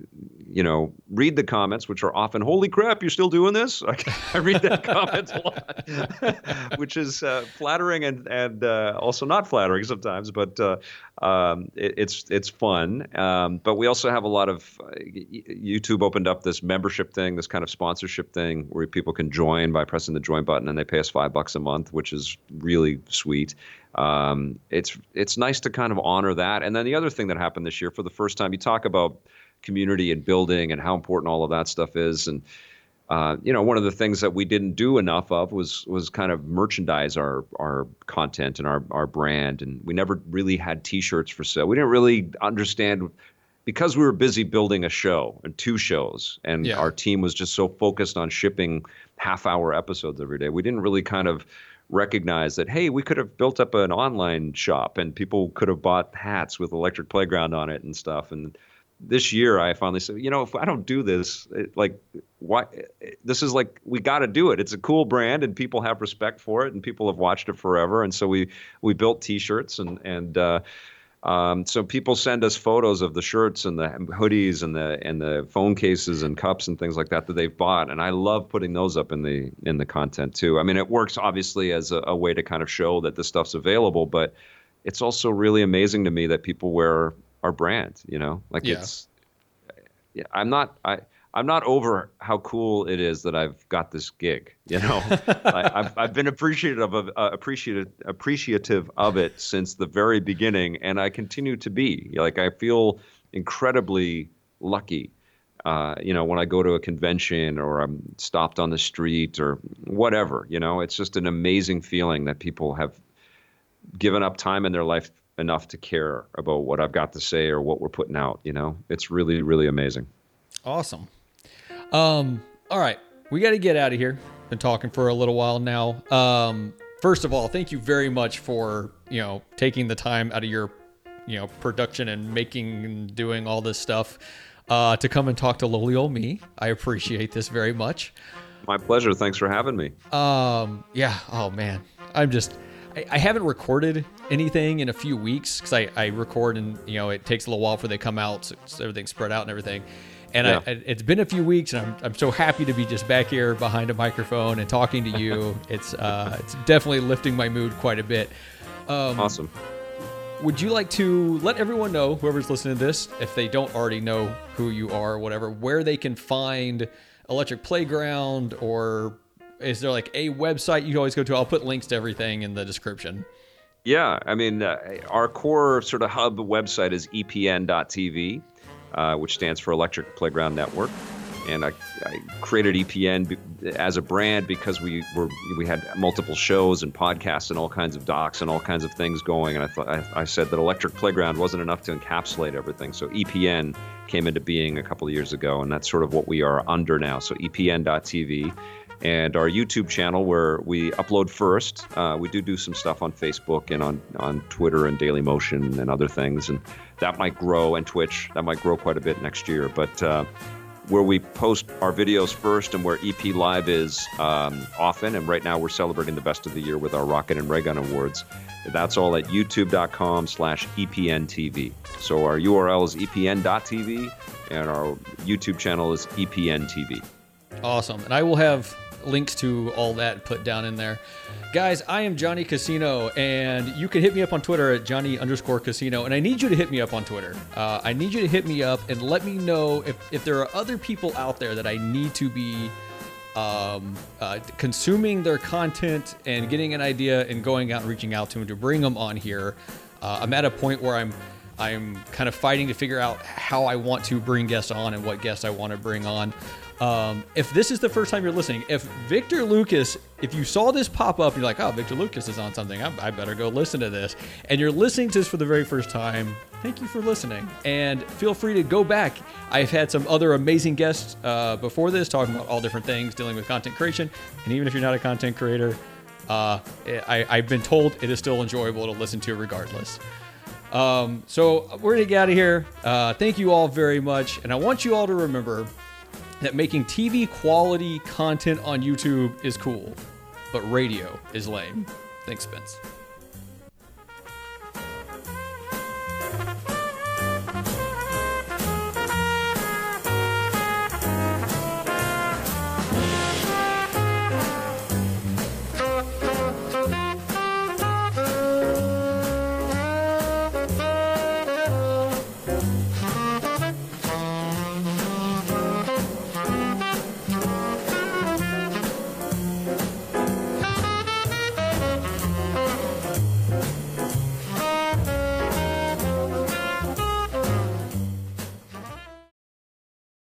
you know read the comments which are often holy crap you're still doing this? I read that comments a lot which is uh, flattering and and uh, also not flattering sometimes but uh, um, it, it's it's fun. Um, but we also have a lot of uh, youtube opened up this membership thing this kind of sponsorship thing where people can join by pressing the join button and they pay us five bucks a month which is really sweet um, it's it's nice to kind of honor that. And then the other thing that happened this year, for the first time, you talk about community and building and how important all of that stuff is. And uh, you know, one of the things that we didn't do enough of was was kind of merchandise our our content and our our brand, and we never really had T-shirts for sale. We didn't really understand because we were busy building a show and two shows, and Yeah. our team was just so focused on shipping half-hour episodes every day. We didn't really kind of recognize that hey, we could have built up an online shop, and people could have bought hats with Electric Playground on it and stuff, and this year I finally said, you know, if I don't do this, it, like, why? This is like we got to do it. It's a cool brand, and people have respect for it, and people have watched it forever. And so we we built T-shirts, and and uh, um, so people send us photos of the shirts and the hoodies and the and the phone cases and cups and things like that that they've bought, and I love putting those up in the in the content too. I mean, it works obviously as a, a way to kind of show that this stuff's available, but it's also really amazing to me that people wear our brand. You know, like Yeah. it's. Yeah, I'm not. I. I'm not over how cool it is that I've got this gig. You know, I, I've I've been appreciative of uh, appreciative appreciative of it since the very beginning, and I continue to be. Like I feel incredibly lucky. Uh, you know, when I go to a convention or I'm stopped on the street or whatever, you know, it's just an amazing feeling that people have given up time in their life enough to care about what I've got to say or what we're putting out. You know, it's really, really amazing. Awesome. Um, all right, we got to get out of here. Been talking for a little while now. Um, first of all, thank you very much for you know taking the time out of your you know production and making and doing all this stuff uh, to come and talk to lowly old me. I appreciate this very much. My pleasure. Thanks for having me. Um, yeah. Oh man, I'm just. I, I haven't recorded anything in a few weeks because I, I record and you know it takes a little while for they come out, so, so everything's spread out and everything. And Yeah. I, it's been a few weeks, and I'm, I'm so happy to be just back here behind a microphone and talking to you. it's uh, it's definitely lifting my mood quite a bit. Um, Awesome. would you like to let everyone know, whoever's listening to this, if they don't already know who you are or whatever, where they can find Electric Playground or is there like a website you always go to? I'll put links to everything in the description. Yeah, I mean, uh, our core sort of hub website is EPN.tv, uh, which stands for Electric Playground Network. And I, I created EPN as a brand because we were we had multiple shows and podcasts and all kinds of docs and all kinds of things going. And I thought I, I said that Electric Playground wasn't enough to encapsulate everything. So EPN came into being a couple of years ago, and that's sort of what we are under now. So EPN.tv and our YouTube channel where we upload first. Uh, we do do some stuff on Facebook and on, on Twitter and Daily Motion and other things, and that might grow, and Twitch, that might grow quite a bit next year. But uh, where we post our videos first and where EP Live is um, often, and right now we're celebrating the best of the year with our Rocket and Ray Gun Awards. That's all at youtube.com slash E EPNTV. So our URL is EPN.tv, and our YouTube channel is EPNTV. Awesome. And I will have links to all that put down in there. Guys, I am Johnny Casino, and you can hit me up on Twitter at Johnny underscore Casino. And I need you to hit me up on Twitter. Uh, I need you to hit me up and let me know if, if there are other people out there that I need to be um, uh, consuming their content and getting an idea and going out and reaching out to them to bring them on here. Uh, I'm at a point where I'm I'm kind of fighting to figure out how I want to bring guests on and what guests I want to bring on. Um, if this is the first time you're listening, if Victor Lucas, if you saw this pop up, you're like, oh, Victor Lucas is on something, I, I better go listen to this. And you're listening to this for the very first time, thank you for listening. And feel free to go back. I've had some other amazing guests uh, before this talking about all different things dealing with content creation. And even if you're not a content creator, uh, I, I've been told it is still enjoyable to listen to regardless. Um, so we're gonna get out of here. Uh, thank you all very much, and I want you all to remember that making TV quality content on YouTube is cool, but radio is lame. Thanks, Spence.